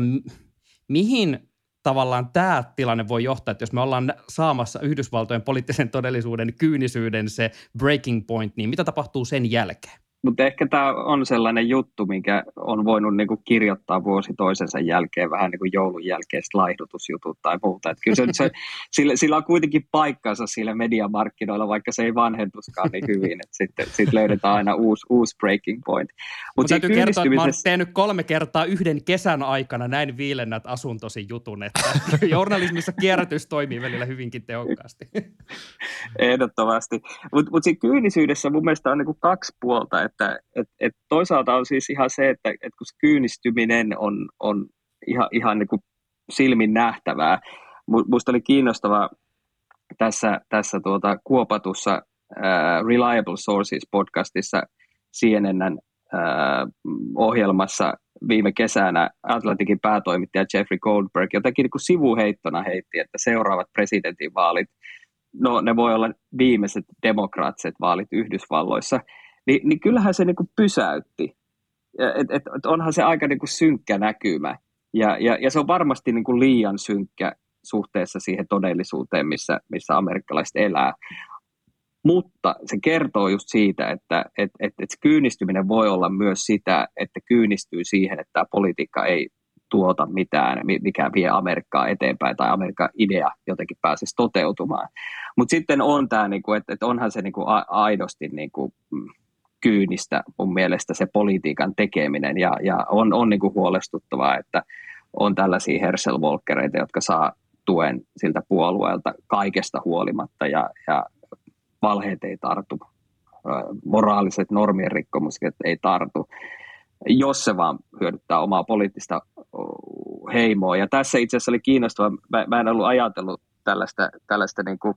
mihin tavallaan tämä tilanne voi johtaa, että jos me ollaan saamassa Yhdysvaltojen poliittisen todellisuuden kyynisyyden se breaking point, niin mitä tapahtuu sen jälkeen? Mutta ehkä tämä on sellainen juttu, mikä on voinut niinku kirjoittaa vuosi toisensa jälkeen vähän niin kuin joulun jälkeistä laihdutusjutut tai muuta. Et kyllä se, se, sillä, sillä on kuitenkin paikkansa sillä mediamarkkinoilla, vaikka se ei vanhentuskaan niin hyvin. Et sitten sit löydetään aina uusi, uusi breaking point. Mutta Mut täytyy kertoa, että mä oon tehnyt kolme kertaa yhden kesän aikana näin viilennät asuntosi jutun, että journalismissa kierrätys toimii välillä hyvinkin tehokkaasti. Ehdottomasti. Mutta mut siinä kyynisyydessä mun mielestä on niinku kaksi puolta että et, et toisaalta on siis ihan se, että et kun kyynistyminen on, on ihan, ihan niin kuin silmin nähtävää. Minusta oli kiinnostavaa tässä, tässä tuota kuopatussa uh, Reliable Sources podcastissa CNN uh, ohjelmassa viime kesänä Atlantikin päätoimittaja Jeffrey Goldberg jotenkin niin kuin sivuheittona heitti, että seuraavat presidentinvaalit, no ne voi olla viimeiset demokraattiset vaalit Yhdysvalloissa – niin, niin kyllähän se niin kuin pysäytti. Et, et, et onhan se aika niin kuin synkkä näkymä. Ja, ja, ja se on varmasti niin kuin liian synkkä suhteessa siihen todellisuuteen, missä, missä amerikkalaiset elää. Mutta se kertoo just siitä, että et, et, et kyynistyminen voi olla myös sitä, että kyynistyy siihen, että tämä politiikka ei tuota mitään, mikä vie Amerikkaa eteenpäin tai Amerikan idea jotenkin pääsisi toteutumaan. Mutta sitten on tämä, niinku, että et onhan se niinku aidosti niinku, mm, kyynistä mun mielestä se politiikan tekeminen. Ja, ja on, on niin kuin huolestuttavaa, että on tällaisia Herschel Walkereita, jotka saa tuen siltä puolueelta kaikesta huolimatta ja, ja valheet ei tartu, moraaliset normien rikkomukset ei tartu, jos se vaan hyödyttää omaa poliittista heimoa. Ja tässä itse asiassa oli kiinnostavaa, mä, mä en ollut ajatellut tällaista, tällaista niin kuin,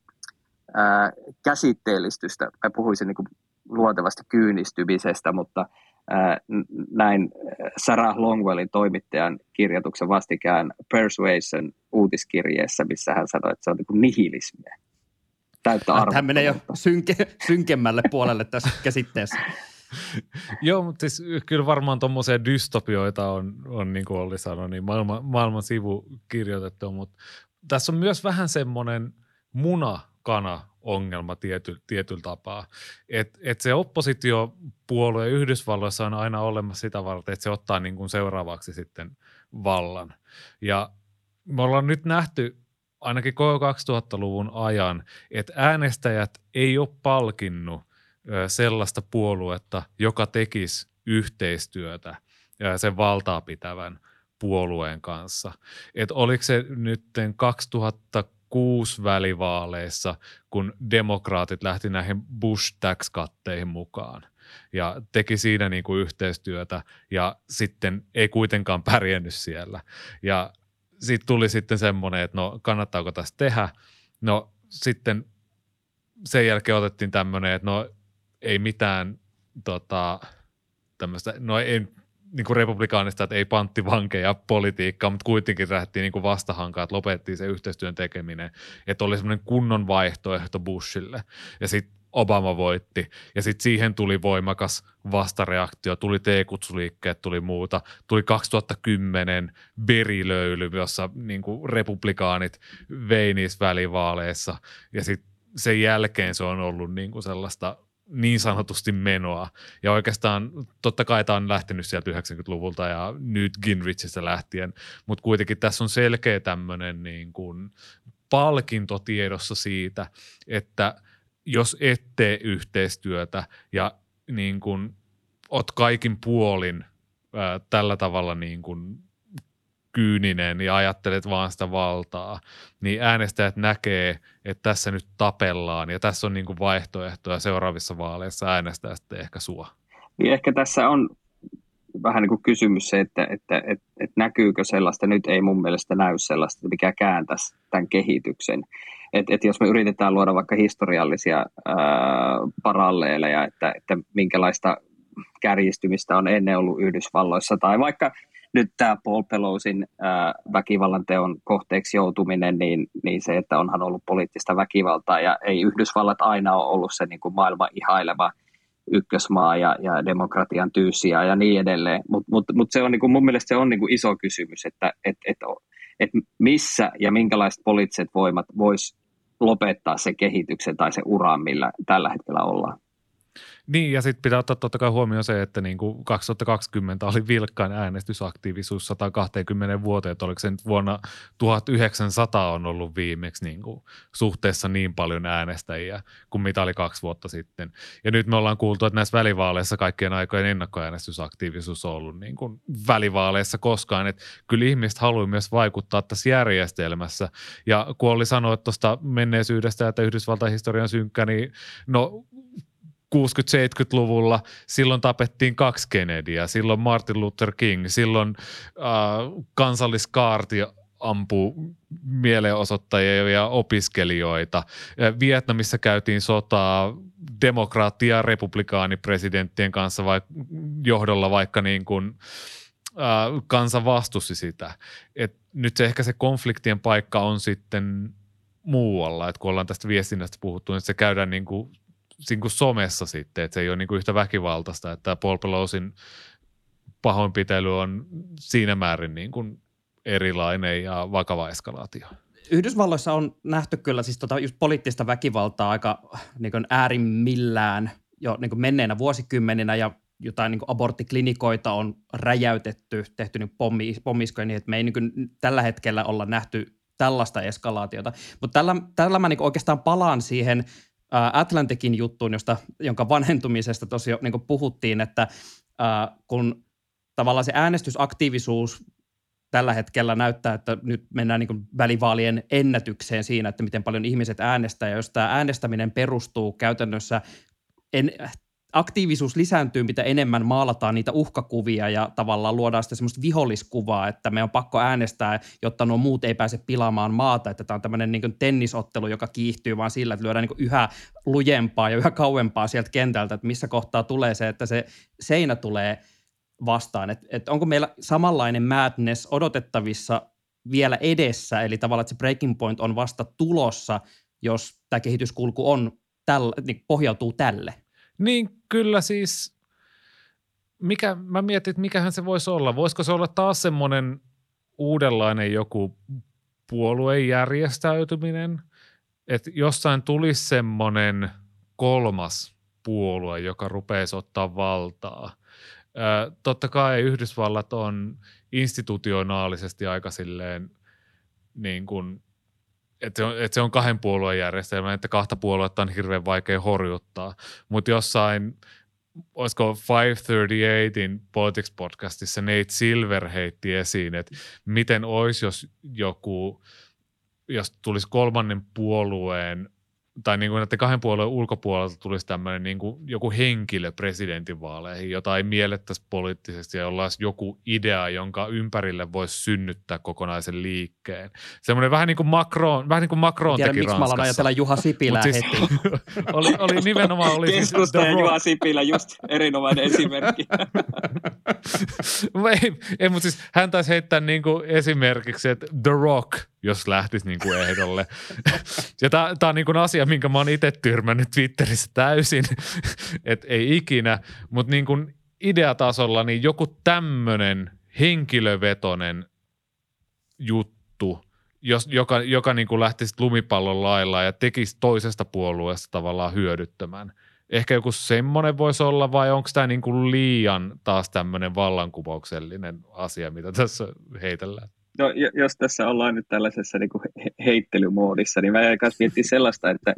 ää, käsitteellistystä, mä puhuisin niin kuin luontevasti kyynistymisestä, mutta näin Sarah Longwellin toimittajan kirjoituksen vastikään Persuasion uutiskirjeessä, missä hän sanoi, että se on niin nihilismiä. Täyttä Hän menee jo synke, synkemmälle puolelle tässä käsitteessä. Joo, mutta siis kyllä varmaan tuommoisia dystopioita on, on niin kuin Olli sanoi, niin maailman, maailman sivu kirjoitettu, mutta tässä on myös vähän semmoinen muna kana ongelma tiety, tietyllä tapaa. Et, et se oppositiopuolue Yhdysvalloissa on aina olemassa sitä varten, että se ottaa niin kuin seuraavaksi sitten vallan. Ja me ollaan nyt nähty ainakin koko 2000-luvun ajan, että äänestäjät ei ole palkinnut sellaista puoluetta, joka tekisi yhteistyötä sen valtaa pitävän puolueen kanssa. Et oliko se nyt 2006 välivaaleissa, kun demokraatit lähti näihin Bush tax-katteihin mukaan ja teki siinä niin kuin yhteistyötä ja sitten ei kuitenkaan pärjännyt siellä. Ja sitten tuli sitten semmoinen, että no kannattaako tästä tehdä. No sitten sen jälkeen otettiin tämmöinen, että no ei mitään tota, tämmöistä, no ei niin kuin republikaanista, että ei panttivankeja politiikkaa, mutta kuitenkin lähdettiin niin vastahankaan, että lopettiin se yhteistyön tekeminen, että oli semmoinen kunnon vaihtoehto Bushille. Ja sitten Obama voitti. Ja sitten siihen tuli voimakas vastareaktio, tuli T-kutsuliikkeet, tuli muuta. Tuli 2010 berilöyly, jossa niin kuin republikaanit vei niissä välivaaleissa. Ja sitten sen jälkeen se on ollut niin kuin sellaista niin sanotusti menoa. Ja oikeastaan totta kai tämä on lähtenyt sieltä 90-luvulta ja nyt Ginrichistä lähtien, mutta kuitenkin tässä on selkeä tämmöinen niin kuin palkinto tiedossa siitä, että jos et tee yhteistyötä ja niin kuin oot kaikin puolin ää, tällä tavalla niin kuin kyyninen ja ajattelet vaan sitä valtaa, niin äänestäjät näkee, että tässä nyt tapellaan ja tässä on niin kuin vaihtoehtoja seuraavissa vaaleissa äänestää sitten ehkä sua. Niin ehkä tässä on vähän niin kuin kysymys se, että, että, että, että näkyykö sellaista, nyt ei mun mielestä näy sellaista, mikä kääntäisi tämän kehityksen. Että et jos me yritetään luoda vaikka historiallisia ää, paralleeleja, että, että minkälaista kärjistymistä on ennen ollut Yhdysvalloissa, tai vaikka nyt tämä Paul Pelosin väkivallan teon kohteeksi joutuminen, niin, niin se, että onhan ollut poliittista väkivaltaa ja ei Yhdysvallat aina ole ollut se niin kuin maailman ihaileva ykkösmaa ja, ja demokratian tyysiä ja niin edelleen. Mutta mut, mut se on niin kuin, mun mielestä se on niin kuin iso kysymys, että et, et, et missä ja minkälaiset poliittiset voimat vois lopettaa se kehityksen tai se ura, millä tällä hetkellä ollaan. Niin, ja sitten pitää ottaa totta kai huomioon se, että niin kuin 2020 oli vilkkain äänestysaktiivisuus 120 vuoteen, että oliko se nyt vuonna 1900 on ollut viimeksi niin kuin suhteessa niin paljon äänestäjiä kuin mitä oli kaksi vuotta sitten. Ja nyt me ollaan kuultu, että näissä välivaaleissa kaikkien aikojen ennakkoäänestysaktiivisuus on ollut niin kuin välivaaleissa koskaan, että kyllä ihmiset haluaa myös vaikuttaa tässä järjestelmässä. Ja kun oli sanoa tuosta menneisyydestä, että Yhdysvaltain historian synkkä, niin no 60-70-luvulla, silloin tapettiin kaksi Kennedyä, silloin Martin Luther King, silloin äh, kansalliskaarti ampuu mielenosoittajia ja opiskelijoita. Vietnamissa käytiin sotaa demokraatti- ja republikaanipresidenttien kanssa vai, johdolla, vaikka niin kuin, äh, kansa vastusti sitä. Et nyt se ehkä se konfliktien paikka on sitten muualla, että kun ollaan tästä viestinnästä puhuttu, niin se käydään niin kuin niin kuin somessa sitten, että se ei ole niin kuin yhtä väkivaltaista, että Paul Pelosin pahoinpitely on siinä määrin niin kuin erilainen ja vakava eskalaatio. Yhdysvalloissa on nähty kyllä siis tota just poliittista väkivaltaa aika niin kuin äärimmillään jo niin kuin menneenä vuosikymmeninä ja jotain niin aborttiklinikoita on räjäytetty, tehty niin pommi, pommiskoja niin, että me ei niin tällä hetkellä olla nähty tällaista eskalaatiota. Mutta tällä, tällä mä niin oikeastaan palaan siihen Atlantikin juttuun, josta, jonka vanhentumisesta tosiaan niin puhuttiin, että ää, kun tavallaan se äänestysaktiivisuus tällä hetkellä näyttää, että nyt mennään niin välivaalien ennätykseen siinä, että miten paljon ihmiset äänestää, ja jos tämä äänestäminen perustuu käytännössä en, aktiivisuus lisääntyy, mitä enemmän maalataan niitä uhkakuvia ja tavallaan luodaan sitä semmoista viholliskuvaa, että me on pakko äänestää, jotta nuo muut ei pääse pilaamaan maata, että tämä on tämmöinen niin tennisottelu, joka kiihtyy vaan sillä, että lyödään niin yhä lujempaa ja yhä kauempaa sieltä kentältä, että missä kohtaa tulee se, että se seinä tulee vastaan, että, että onko meillä samanlainen madness odotettavissa vielä edessä, eli tavallaan, että se breaking point on vasta tulossa, jos tämä kehityskulku on täl, niin pohjautuu tälle. Niin kyllä siis, mikä, mä mietin, että mikähän se voisi olla. Voisiko se olla taas semmoinen uudenlainen joku puoluejärjestäytyminen, että jossain tulisi semmoinen kolmas puolue, joka rupeisi ottaa valtaa. Ö, totta kai Yhdysvallat on institutionaalisesti aika silleen niin kuin, että se, on, että se on kahden puolueen järjestelmä, että kahta puoluetta on hirveän vaikea horjuttaa. Mutta jossain, olisiko 538in Politics podcastissa Nate Silver heitti esiin, että miten olisi, jos joku, jos tulisi kolmannen puolueen tai niin kuin näiden kahden puolueen ulkopuolelta tulisi tämmöinen niin kuin joku henkilö presidentinvaaleihin, jota ei miellettäisi poliittisesti ja jolla olisi joku idea, jonka ympärille voisi synnyttää kokonaisen liikkeen. Semmoinen vähän niin kuin Macron, vähän niin kuin Macron Tiedän, teki miksi mä alan ajatella Juha Sipilää siis, heti. oli, oli nimenomaan... Oli siis Keskusta ja Juha Sipilä, just erinomainen esimerkki. ei, ei, mutta siis hän taisi heittää niin kuin esimerkiksi, että The Rock – jos lähtisi niin kuin ehdolle. ja tämä on niin kuin asia, minkä mä oon itse tyrmännyt Twitterissä täysin, että ei ikinä, mutta niin kuin ideatasolla niin joku tämmöinen henkilövetonen juttu, jos, joka, joka niin kuin lähtisi lumipallon lailla ja tekisi toisesta puolueesta tavallaan hyödyttämään. Ehkä joku semmoinen voisi olla vai onko tämä niin kuin liian taas tämmöinen vallankumouksellinen asia, mitä tässä heitellään? No, jos tässä ollaan nyt tällaisessa niin kuin heittelymoodissa, niin mä jäin miettiä sellaista, että,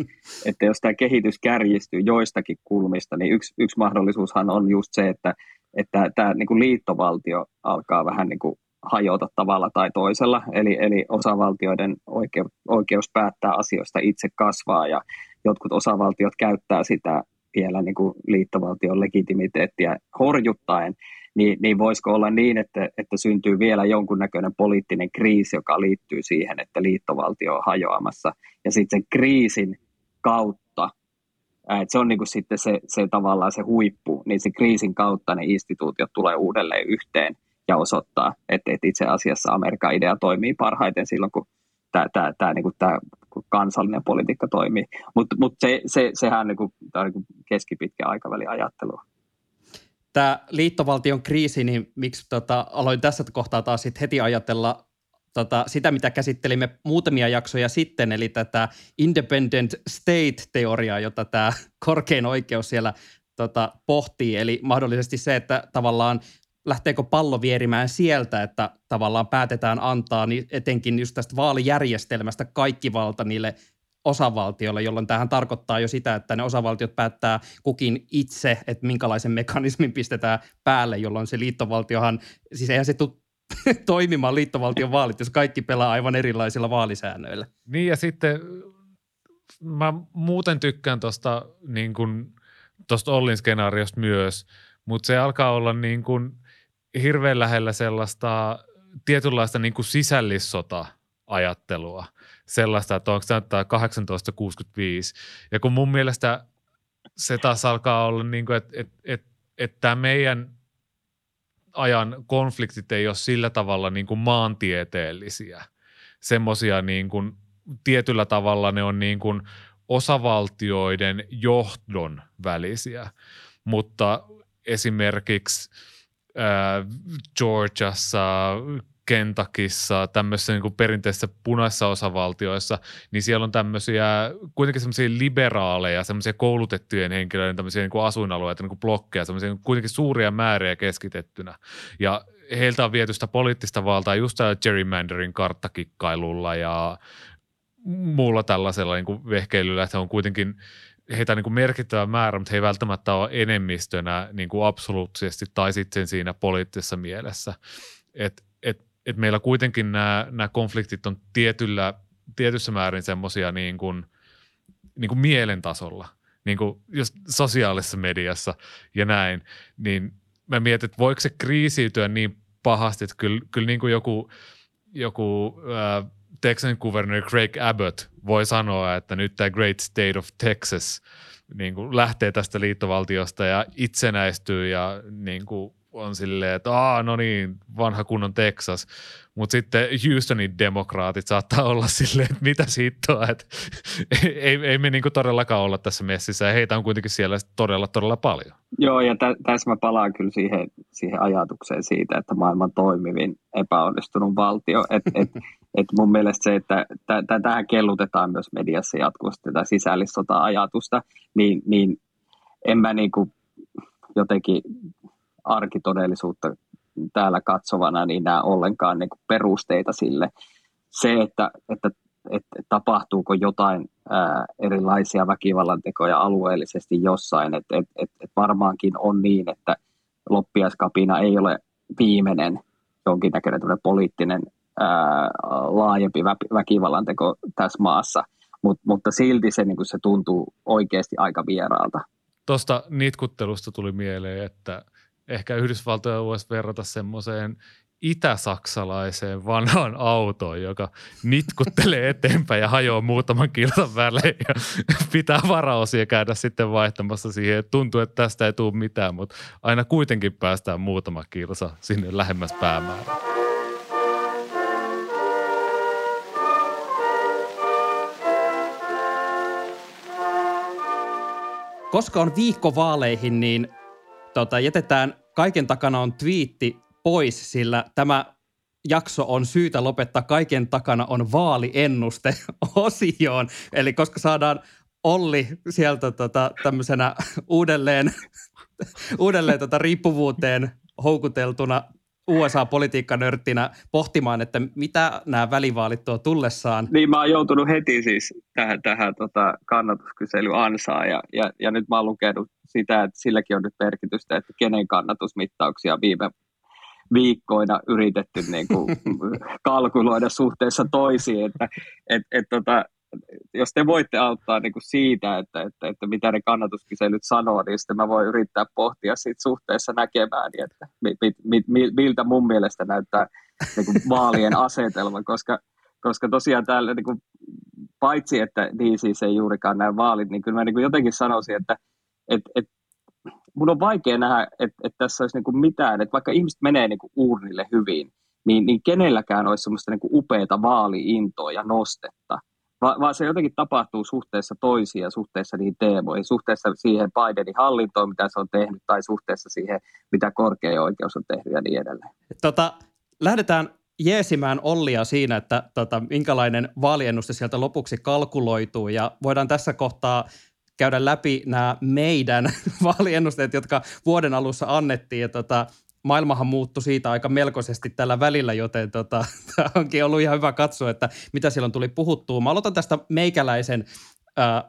että jos tämä kehitys kärjistyy joistakin kulmista, niin yksi, yksi mahdollisuushan on just se, että, että tämä niin kuin liittovaltio alkaa vähän niin kuin hajota tavalla tai toisella, eli, eli osavaltioiden oikeus, oikeus päättää asioista itse kasvaa, ja jotkut osavaltiot käyttää sitä vielä niin kuin liittovaltion legitimiteettiä horjuttaen, niin, niin voisiko olla niin, että, että syntyy vielä jonkunnäköinen poliittinen kriisi, joka liittyy siihen, että liittovaltio on hajoamassa. Ja sitten sen kriisin kautta, että se on niin kuin sitten se, se tavallaan se huippu, niin se kriisin kautta ne instituutiot tulee uudelleen yhteen ja osoittaa, että, että itse asiassa Amerikan idea toimii parhaiten silloin, kun tämä, tämä, tämä, niin kuin tämä kansallinen politiikka toimii. Mutta mut se, se, sehän niin kuin, on niin keskipitkä aikavälin ajattelua tämä liittovaltion kriisi, niin miksi tota, aloin tässä kohtaa taas sit heti ajatella tota, sitä, mitä käsittelimme muutamia jaksoja sitten, eli tätä independent state-teoriaa, jota tämä korkein oikeus siellä tota, pohtii, eli mahdollisesti se, että tavallaan lähteekö pallo vierimään sieltä, että tavallaan päätetään antaa niin etenkin just tästä vaalijärjestelmästä kaikki valta niille osavaltiolle, jolloin tähän tarkoittaa jo sitä, että ne osavaltiot päättää kukin itse, että minkälaisen mekanismin pistetään päälle, jolloin se liittovaltiohan, siis eihän se tule toimimaan liittovaltion vaalit, jos kaikki pelaa aivan erilaisilla vaalisäännöillä. Niin ja sitten mä muuten tykkään tuosta niin tosta Ollin skenaariosta myös, mutta se alkaa olla niin kuin hirveän lähellä sellaista tietynlaista niin kuin sisällissota-ajattelua – sellaista, että onko tämä 1865. Ja kun mun mielestä se taas alkaa olla niin kuin, että, että, että, että tämä meidän ajan konfliktit ei ole sillä tavalla niin kuin maantieteellisiä. Semmoisia niin kuin, tietyllä tavalla ne on niin kuin osavaltioiden johdon välisiä, mutta esimerkiksi Georgiassa, Kentakissa, tämmöisissä niin kuin perinteisissä punaisissa osavaltioissa, niin siellä on tämmöisiä kuitenkin semmoisia liberaaleja, semmoisia koulutettujen henkilöiden tämmöisiä niin kuin asuinalueita, niin kuin blokkeja, semmoisia kuitenkin suuria määriä keskitettynä. Ja heiltä on viety sitä poliittista valtaa just tällä gerrymanderin karttakikkailulla ja muulla tällaisella niin kuin vehkeilyllä, että on kuitenkin heitä niin kuin merkittävä määrä, mutta he ei välttämättä ole enemmistönä niin kuin absoluuttisesti tai sitten siinä poliittisessa mielessä. Et että meillä kuitenkin nämä, nämä konfliktit on tietyllä, tietyssä määrin semmoisia niin kuin, niin kuin mielen tasolla, niin kuin just sosiaalisessa mediassa ja näin, niin mä mietin, että voiko se kriisiytyä niin pahasti, että kyllä, kyllä niin kuin joku, joku Texan kuvernööri Craig Abbott voi sanoa, että nyt tämä Great State of Texas niin kuin lähtee tästä liittovaltiosta ja itsenäistyy ja niin kuin on silleen, että Aa, no niin, vanha kunnon Texas. Mutta sitten Houstonin demokraatit saattaa olla silleen, että mitä siitä on, että ei, ei me niinku todellakaan olla tässä messissä ja heitä on kuitenkin siellä todella, todella paljon. Joo, ja tä, tässä mä palaan kyllä siihen, siihen ajatukseen siitä, että maailman toimivin epäonnistunut valtio. Et, et, et mun mielestä se, että tähän kellutetaan myös mediassa jatkuvasti tätä sisällissota-ajatusta, niin, niin en mä niin kuin jotenkin arkitodellisuutta täällä katsovana niin näe ollenkaan niin kuin perusteita sille. Se, että, että, että tapahtuuko jotain ää, erilaisia väkivallantekoja alueellisesti jossain, että et, et, et varmaankin on niin, että loppiaskapina ei ole viimeinen jonkinnäköinen poliittinen ää, laajempi vä- väkivallanteko tässä maassa, Mut, mutta silti se, niin se tuntuu oikeasti aika vieraalta. Tuosta nitkuttelusta tuli mieleen, että ehkä Yhdysvaltoja voisi verrata semmoiseen itäsaksalaiseen vanhaan autoon, joka nitkuttelee eteenpäin ja hajoaa muutaman kilsan välein ja pitää varaosia käydä sitten vaihtamassa siihen. Tuntuu, että tästä ei tule mitään, mutta aina kuitenkin päästään muutama kilsa sinne lähemmäs päämäärään. Koska on viikko vaaleihin, niin tota, jätetään kaiken takana on twiitti pois, sillä tämä jakso on syytä lopettaa kaiken takana on vaaliennuste osioon. Eli koska saadaan Olli sieltä tota, tämmöisenä uudelleen, uudelleen tota, riippuvuuteen houkuteltuna USA-politiikkanörttinä pohtimaan, että mitä nämä välivaalit tuo tullessaan. Niin mä oon joutunut heti siis tähän, tähän tota kannatuskysely ansaan ja, ja, ja, nyt mä oon lukenut sitä, että silläkin on nyt merkitystä, että kenen kannatusmittauksia viime viikkoina yritetty niin kuin kalkuloida suhteessa toisiin, että et, et, tota, jos te voitte auttaa niin kuin siitä, että, että, että mitä ne kannatuskyselyt sanoo, niin sitten mä voin yrittää pohtia siitä suhteessa näkemään, niin että mi, mi, mi, miltä mun mielestä näyttää niin kuin vaalien asetelma, koska, koska tosiaan täällä niin kuin, paitsi, että niin siis ei juurikaan näy vaalit, niin kyllä mä niin kuin jotenkin sanoisin, että et, et, mun on vaikea nähdä, että, että tässä olisi niin kuin mitään, että vaikka ihmiset menee niin kuin uurnille hyvin, niin, niin kenelläkään olisi semmoista niin kuin vaaliintoa ja nostetta – Va- vaan se jotenkin tapahtuu suhteessa toisiin ja suhteessa niihin teemoihin, suhteessa siihen Bidenin hallintoon, mitä se on tehnyt, tai suhteessa siihen, mitä korkea oikeus on tehnyt ja niin edelleen. Tota, lähdetään jeesimään Ollia siinä, että tota, minkälainen vaaliennuste sieltä lopuksi kalkuloituu, ja voidaan tässä kohtaa käydä läpi nämä meidän vaaliennusteet, jotka vuoden alussa annettiin, ja tota, maailmahan muuttui siitä aika melkoisesti tällä välillä, joten tota, onkin ollut ihan hyvä katsoa, että mitä silloin tuli puhuttua. Mä aloitan tästä meikäläisen äh,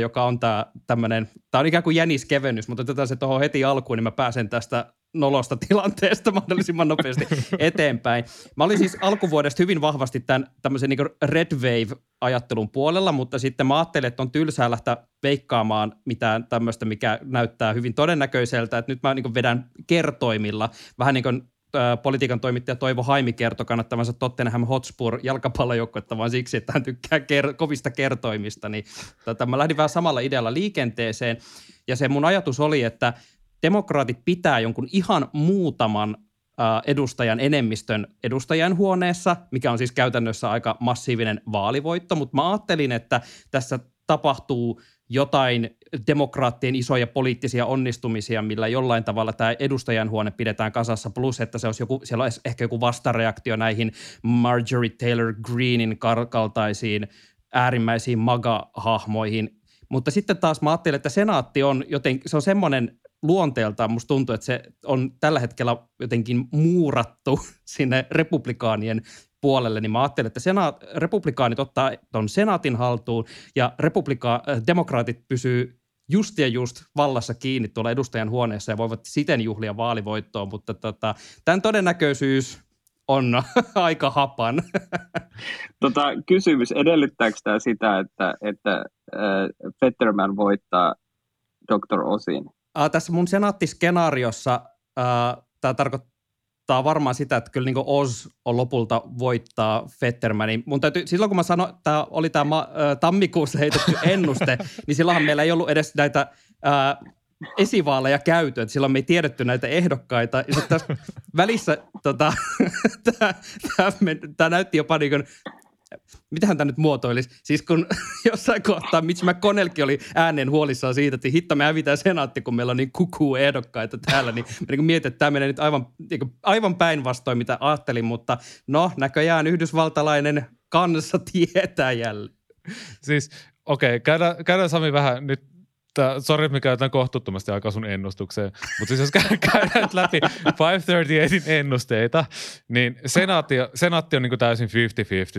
joka on tämä tämmöinen, tämä on ikään kuin jäniskevennys, mutta otetaan se tuohon heti alkuun, niin mä pääsen tästä nolosta tilanteesta mahdollisimman nopeasti eteenpäin. Mä olin siis alkuvuodesta hyvin vahvasti tämän tämmöisen niin red wave-ajattelun puolella, mutta sitten mä ajattelin, että on tylsää lähteä veikkaamaan mitään tämmöistä, mikä näyttää hyvin todennäköiseltä, että nyt mä niin vedän kertoimilla, vähän niin kuin politiikan toimittaja Toivo Haimi kertoi kannattavansa Tottenham Hotspur jalkapallojoukkuetta, vaan siksi, että hän tykkää ker- kovista kertoimista. Niin, tota, mä lähdin vähän samalla idealla liikenteeseen. Ja se mun ajatus oli, että demokraatit pitää jonkun ihan muutaman edustajan enemmistön edustajan huoneessa, mikä on siis käytännössä aika massiivinen vaalivoitto, mutta mä ajattelin, että tässä tapahtuu jotain demokraattien isoja poliittisia onnistumisia, millä jollain tavalla tämä huone pidetään kasassa, plus että se olisi joku, siellä olisi ehkä joku vastareaktio näihin Marjorie Taylor Greenin kaltaisiin äärimmäisiin maga-hahmoihin. Mutta sitten taas mä ajattelin, että senaatti on joten, se on semmoinen luonteeltaan musta tuntuu, että se on tällä hetkellä jotenkin muurattu sinne republikaanien puolelle, niin mä ajattelin, että senaat, republikaanit ottaa tuon senaatin haltuun ja republika- äh, demokraatit pysyy just ja just vallassa kiinni tuolla edustajan huoneessa ja voivat siten juhlia vaalivoittoa, mutta tota, tämän todennäköisyys on aika hapan. Tota, kysymys, edellyttääkö tämä sitä, että, että äh, Fetterman voittaa Dr. Osin? Äh, tässä mun senaattiskenaariossa äh, tämä tarkoittaa varmaan sitä, että kyllä niin Oz on lopulta voittaa Fettermanin. Mun täytyy, silloin kun mä sanoin, että oli tämä äh, tammikuussa heitetty ennuste, niin silloinhan meillä ei ollut edes näitä äh, esivaaleja käyty, että silloin me ei tiedetty näitä ehdokkaita. Ja sitten tässä välissä tota, tämä näytti jopa niin kuin mitähän tämä nyt muotoilisi? Siis kun jossain kohtaa Mitch McConnellkin oli ääneen huolissaan siitä, että hitto me hävitään senaatti, kun meillä on niin kukuu ehdokkaita täällä, niin mä niin mietin, että tämä menee nyt aivan, niin aivan päinvastoin, mitä ajattelin, mutta no näköjään yhdysvaltalainen kansa tietää jälleen. Siis okei, okay, käydään, käydään Sami vähän nyt sori, me käytän kohtuuttomasti aikaa sun ennustukseen, mutta siis jos käydään läpi 538 ennusteita, niin senaatti, senaatti on niin täysin 50-50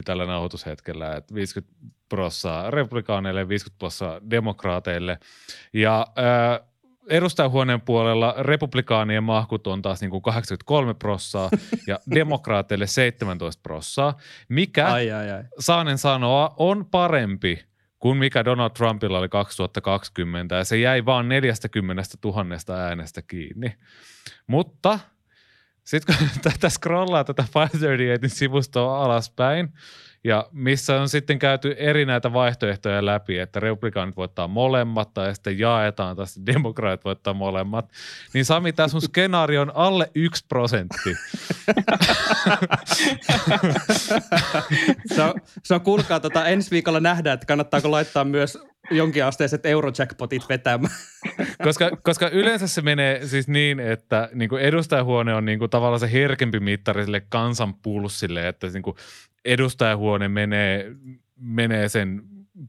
tällä nauhoitushetkellä, että 50 prossaa republikaaneille, 50 prossaa demokraateille. Ja äh, edustajahuoneen puolella republikaanien mahkut on taas niin kuin 83 prossaa ja demokraateille 17 prossaa, mikä ai, ai, ai. saanen sanoa on parempi – kuin mikä Donald Trumpilla oli 2020, ja se jäi vaan 40 000 äänestä kiinni. Mutta sitten kun tätä scrollaa tätä 538 sivustoa alaspäin, ja missä on sitten käyty eri näitä vaihtoehtoja läpi, että republikaanit voittaa molemmat tai sitten jaetaan tai sitten demokraatit voittaa molemmat, niin Sami, tämä sun skenaario on alle yksi prosentti. se, on, se on kuulkaa, tota, ensi viikolla nähdään, että kannattaako laittaa myös jonkinasteiset eurojackpotit vetämään. koska, koska yleensä se menee siis niin, että niin kuin edustajahuone on niin kuin tavallaan se herkempi mittari sille kansan pulssille, että niin kuin edustajahuone menee, menee sen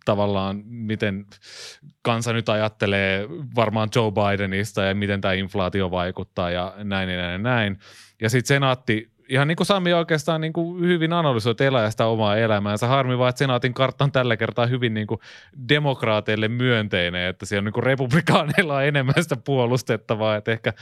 tavallaan, miten kansa nyt ajattelee varmaan Joe Bidenista ja miten tämä inflaatio vaikuttaa ja näin ja näin ja näin. Ja sitten senaatti ihan niin kuin Sami oikeastaan niin kuin hyvin analysoi elää sitä omaa elämäänsä. Harmi vaan, että senaatin kartta on tällä kertaa hyvin niin kuin demokraateille myönteinen, että siellä niin kuin republikaaneilla on enemmän sitä puolustettavaa, että ehkä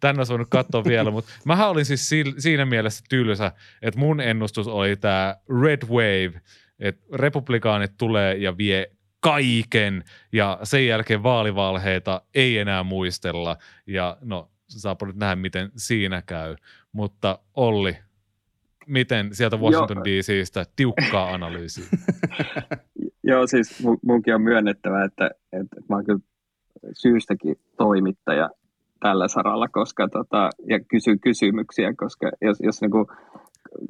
tänne olisi voinut katsoa vielä, mutta mä olin siis siinä mielessä tylsä, että mun ennustus oli tämä Red Wave, että republikaanit tulee ja vie kaiken ja sen jälkeen vaalivalheita ei enää muistella ja no saapa nyt nähdä, miten siinä käy. Mutta Olli, miten sieltä Washington DCstä tiukkaa analyysiä? Joo, siis munkin on myönnettävä, että, että mä oon kyllä syystäkin toimittaja tällä saralla, koska tota, ja kysy kysymyksiä, koska jos, jos niin kuin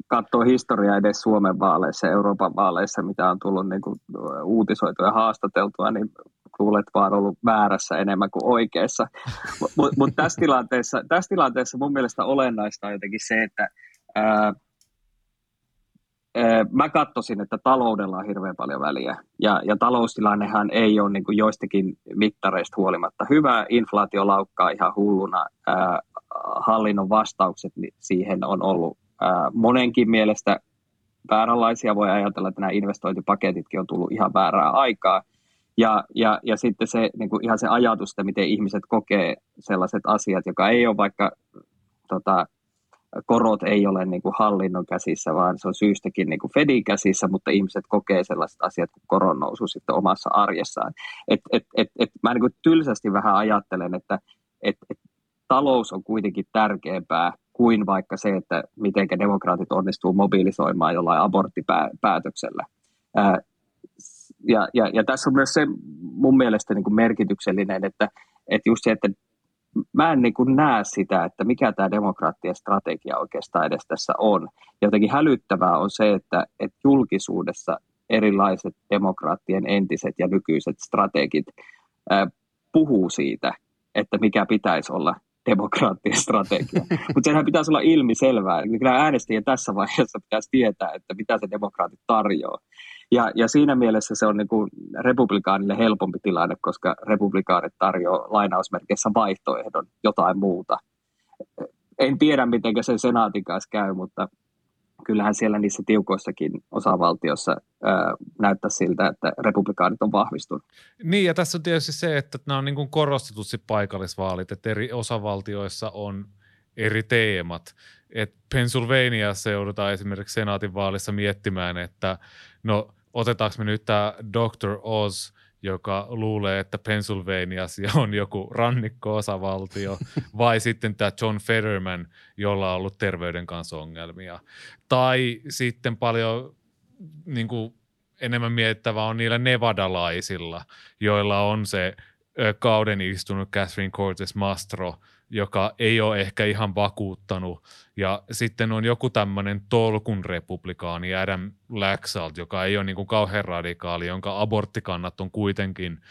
katsoo historiaa edes Suomen vaaleissa ja Euroopan vaaleissa, mitä on tullut niin kuin uutisoitua ja haastateltua, niin kuulet vaan ollut väärässä enemmän kuin oikeassa. Mutta mut tässä, tilanteessa, tässä tilanteessa mun mielestä olennaista on jotenkin se, että ää, mä katsoisin, että taloudella on hirveän paljon väliä. Ja, ja taloustilannehan ei ole niin kuin joistakin mittareista huolimatta hyvä. Inflaatio laukkaa ihan hulluna. Ää, hallinnon vastaukset siihen on ollut ää, monenkin mielestä vääränlaisia. Voi ajatella, että nämä investointipaketitkin on tullut ihan väärää aikaa. Ja, ja, ja sitten se, niin kuin ihan se ajatus, että miten ihmiset kokee sellaiset asiat, joka ei ole vaikka tota, korot ei ole niin kuin hallinnon käsissä, vaan se on syystäkin niin kuin Fedin käsissä, mutta ihmiset kokee sellaiset asiat kuin koron nousu sitten omassa arjessaan. Et, et, et, et, mä niin kuin tylsästi vähän ajattelen, että et, et, talous on kuitenkin tärkeämpää kuin vaikka se, että miten demokraatit onnistuu mobilisoimaan jollain aborttipäätöksellä ja, ja, ja tässä on myös se mun mielestä niin kuin merkityksellinen, että, että just se, että mä en niin kuin näe sitä, että mikä tämä demokraattien strategia oikeastaan edes tässä on. Jotenkin hälyttävää on se, että, että julkisuudessa erilaiset demokraattien entiset ja nykyiset strategit ää, puhuu siitä, että mikä pitäisi olla demokraattien strategia. Mutta senhän pitäisi olla ilmiselvää. Kyllä äänestäjien tässä vaiheessa pitäisi tietää, että mitä se demokraatit tarjoaa. Ja, ja siinä mielessä se on niin kuin republikaanille helpompi tilanne, koska republikaanit tarjoaa lainausmerkeissä vaihtoehdon jotain muuta. En tiedä, miten se senaatin kanssa käy, mutta kyllähän siellä niissä tiukoissakin osavaltiossa ää, näyttää siltä, että republikaanit on vahvistunut. Niin, ja tässä on tietysti se, että nämä on niin korostetusti paikallisvaalit, että eri osavaltioissa on eri teemat. Et Pennsylvaniassa joudutaan esimerkiksi senaatin vaalissa miettimään, että no – otetaanko me nyt tämä Dr. Oz, joka luulee, että Pennsylvaniassa on joku rannikko-osavaltio, vai sitten tämä John Fetterman, jolla on ollut terveyden kanssa ongelmia. Tai sitten paljon niin kuin, enemmän mietittävää on niillä nevadalaisilla, joilla on se kauden istunut Catherine Cortez Mastro joka ei ole ehkä ihan vakuuttanut. Ja sitten on joku tämmöinen tolkun republikaani Adam Laxalt, joka ei ole niin kuin kauhean radikaali, jonka aborttikannat on kuitenkin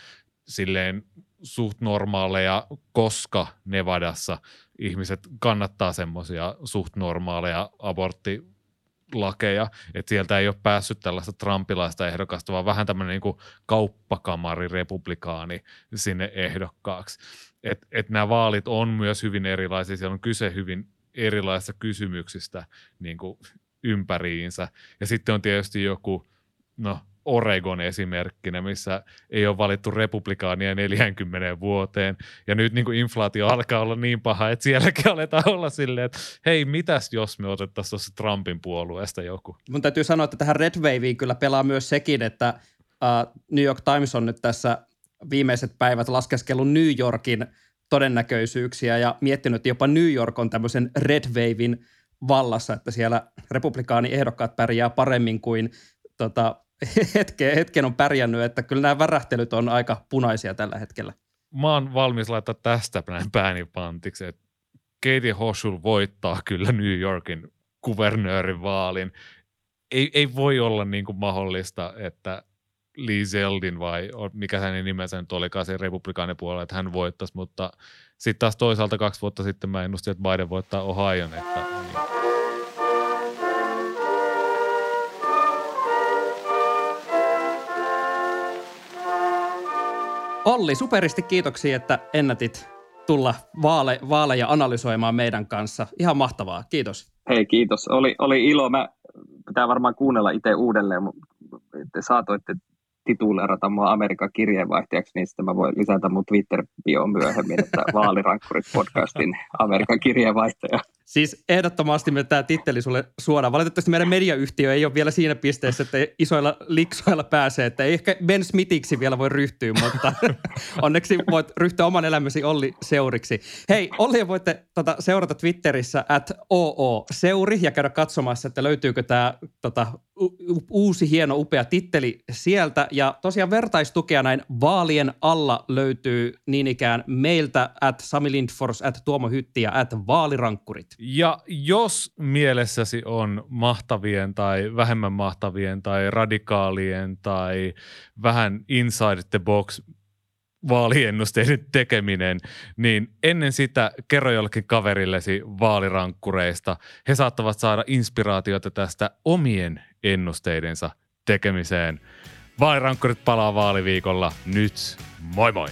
silleen suht normaaleja, koska Nevadassa ihmiset kannattaa semmoisia suht normaaleja abortti lakeja, että sieltä ei ole päässyt tällaista trumpilaista ehdokasta, vaan vähän tämmöinen niin kauppakamari republikaani sinne ehdokkaaksi. Että et nämä vaalit on myös hyvin erilaisia, siellä on kyse hyvin erilaisista kysymyksistä niin kuin ympäriinsä. Ja sitten on tietysti joku, no Oregon esimerkkinä, missä ei ole valittu republikaania 40 vuoteen. Ja nyt niin kuin inflaatio alkaa olla niin paha, että sielläkin aletaan olla silleen, että hei, mitäs jos me otettaisiin tuossa Trumpin puolueesta joku? Mun täytyy sanoa, että tähän Red Waveen kyllä pelaa myös sekin, että uh, New York Times on nyt tässä viimeiset päivät laskeskellut New Yorkin todennäköisyyksiä ja miettinyt, että jopa New York on tämmöisen Red Wavein vallassa, että siellä republikaaniehdokkaat pärjää paremmin kuin tota, hetken, hetken on pärjännyt, että kyllä nämä värähtelyt on aika punaisia tällä hetkellä. Mä oon valmis laittaa tästä näin pääni pantiksi, että Katie Hoshul voittaa kyllä New Yorkin kuvernöörin vaalin. Ei, ei voi olla niin kuin mahdollista, että Lee Zeldin vai mikä hänen nimensä nyt olikaan se republikaanipuolella, että hän voittaisi, mutta sitten taas toisaalta kaksi vuotta sitten mä ennustin, että Biden voittaa Ohioon, että niin Olli, superisti kiitoksia, että ennätit tulla vaale, vaaleja analysoimaan meidän kanssa. Ihan mahtavaa, kiitos. Hei, kiitos. Oli, oli ilo. Mä pitää varmaan kuunnella itse uudelleen, mutta te saatoitte tituleerata mua Amerikan kirjeenvaihtajaksi, niin sitten mä voin lisätä mun Twitter-bioon myöhemmin, että Vaalirankkurit podcastin Amerikan kirjeenvaihtaja. Siis ehdottomasti me tämä titteli sulle suodaan. Valitettavasti meidän mediayhtiö ei ole vielä siinä pisteessä, että isoilla liksoilla pääsee, että ei ehkä Ben Smithiksi vielä voi ryhtyä, mutta onneksi voit ryhtyä oman elämäsi Olli Seuriksi. Hei, Olli voitte tota, seurata Twitterissä at OO Seuri ja käydä katsomassa, että löytyykö tämä tota, uusi hieno upea titteli sieltä. Ja tosiaan vertaistukea näin vaalien alla löytyy niin ikään meiltä at Sami Lindfors, at Tuomo Hytti ja at Vaalirankkurit. Ja jos mielessäsi on mahtavien tai vähemmän mahtavien tai radikaalien tai vähän inside the box vaaliennusteiden tekeminen, niin ennen sitä kerro jollekin kaverillesi vaalirankkureista. He saattavat saada inspiraatiota tästä omien ennusteidensa tekemiseen. Vaalirankkurit palaa vaaliviikolla nyt. Moi moi!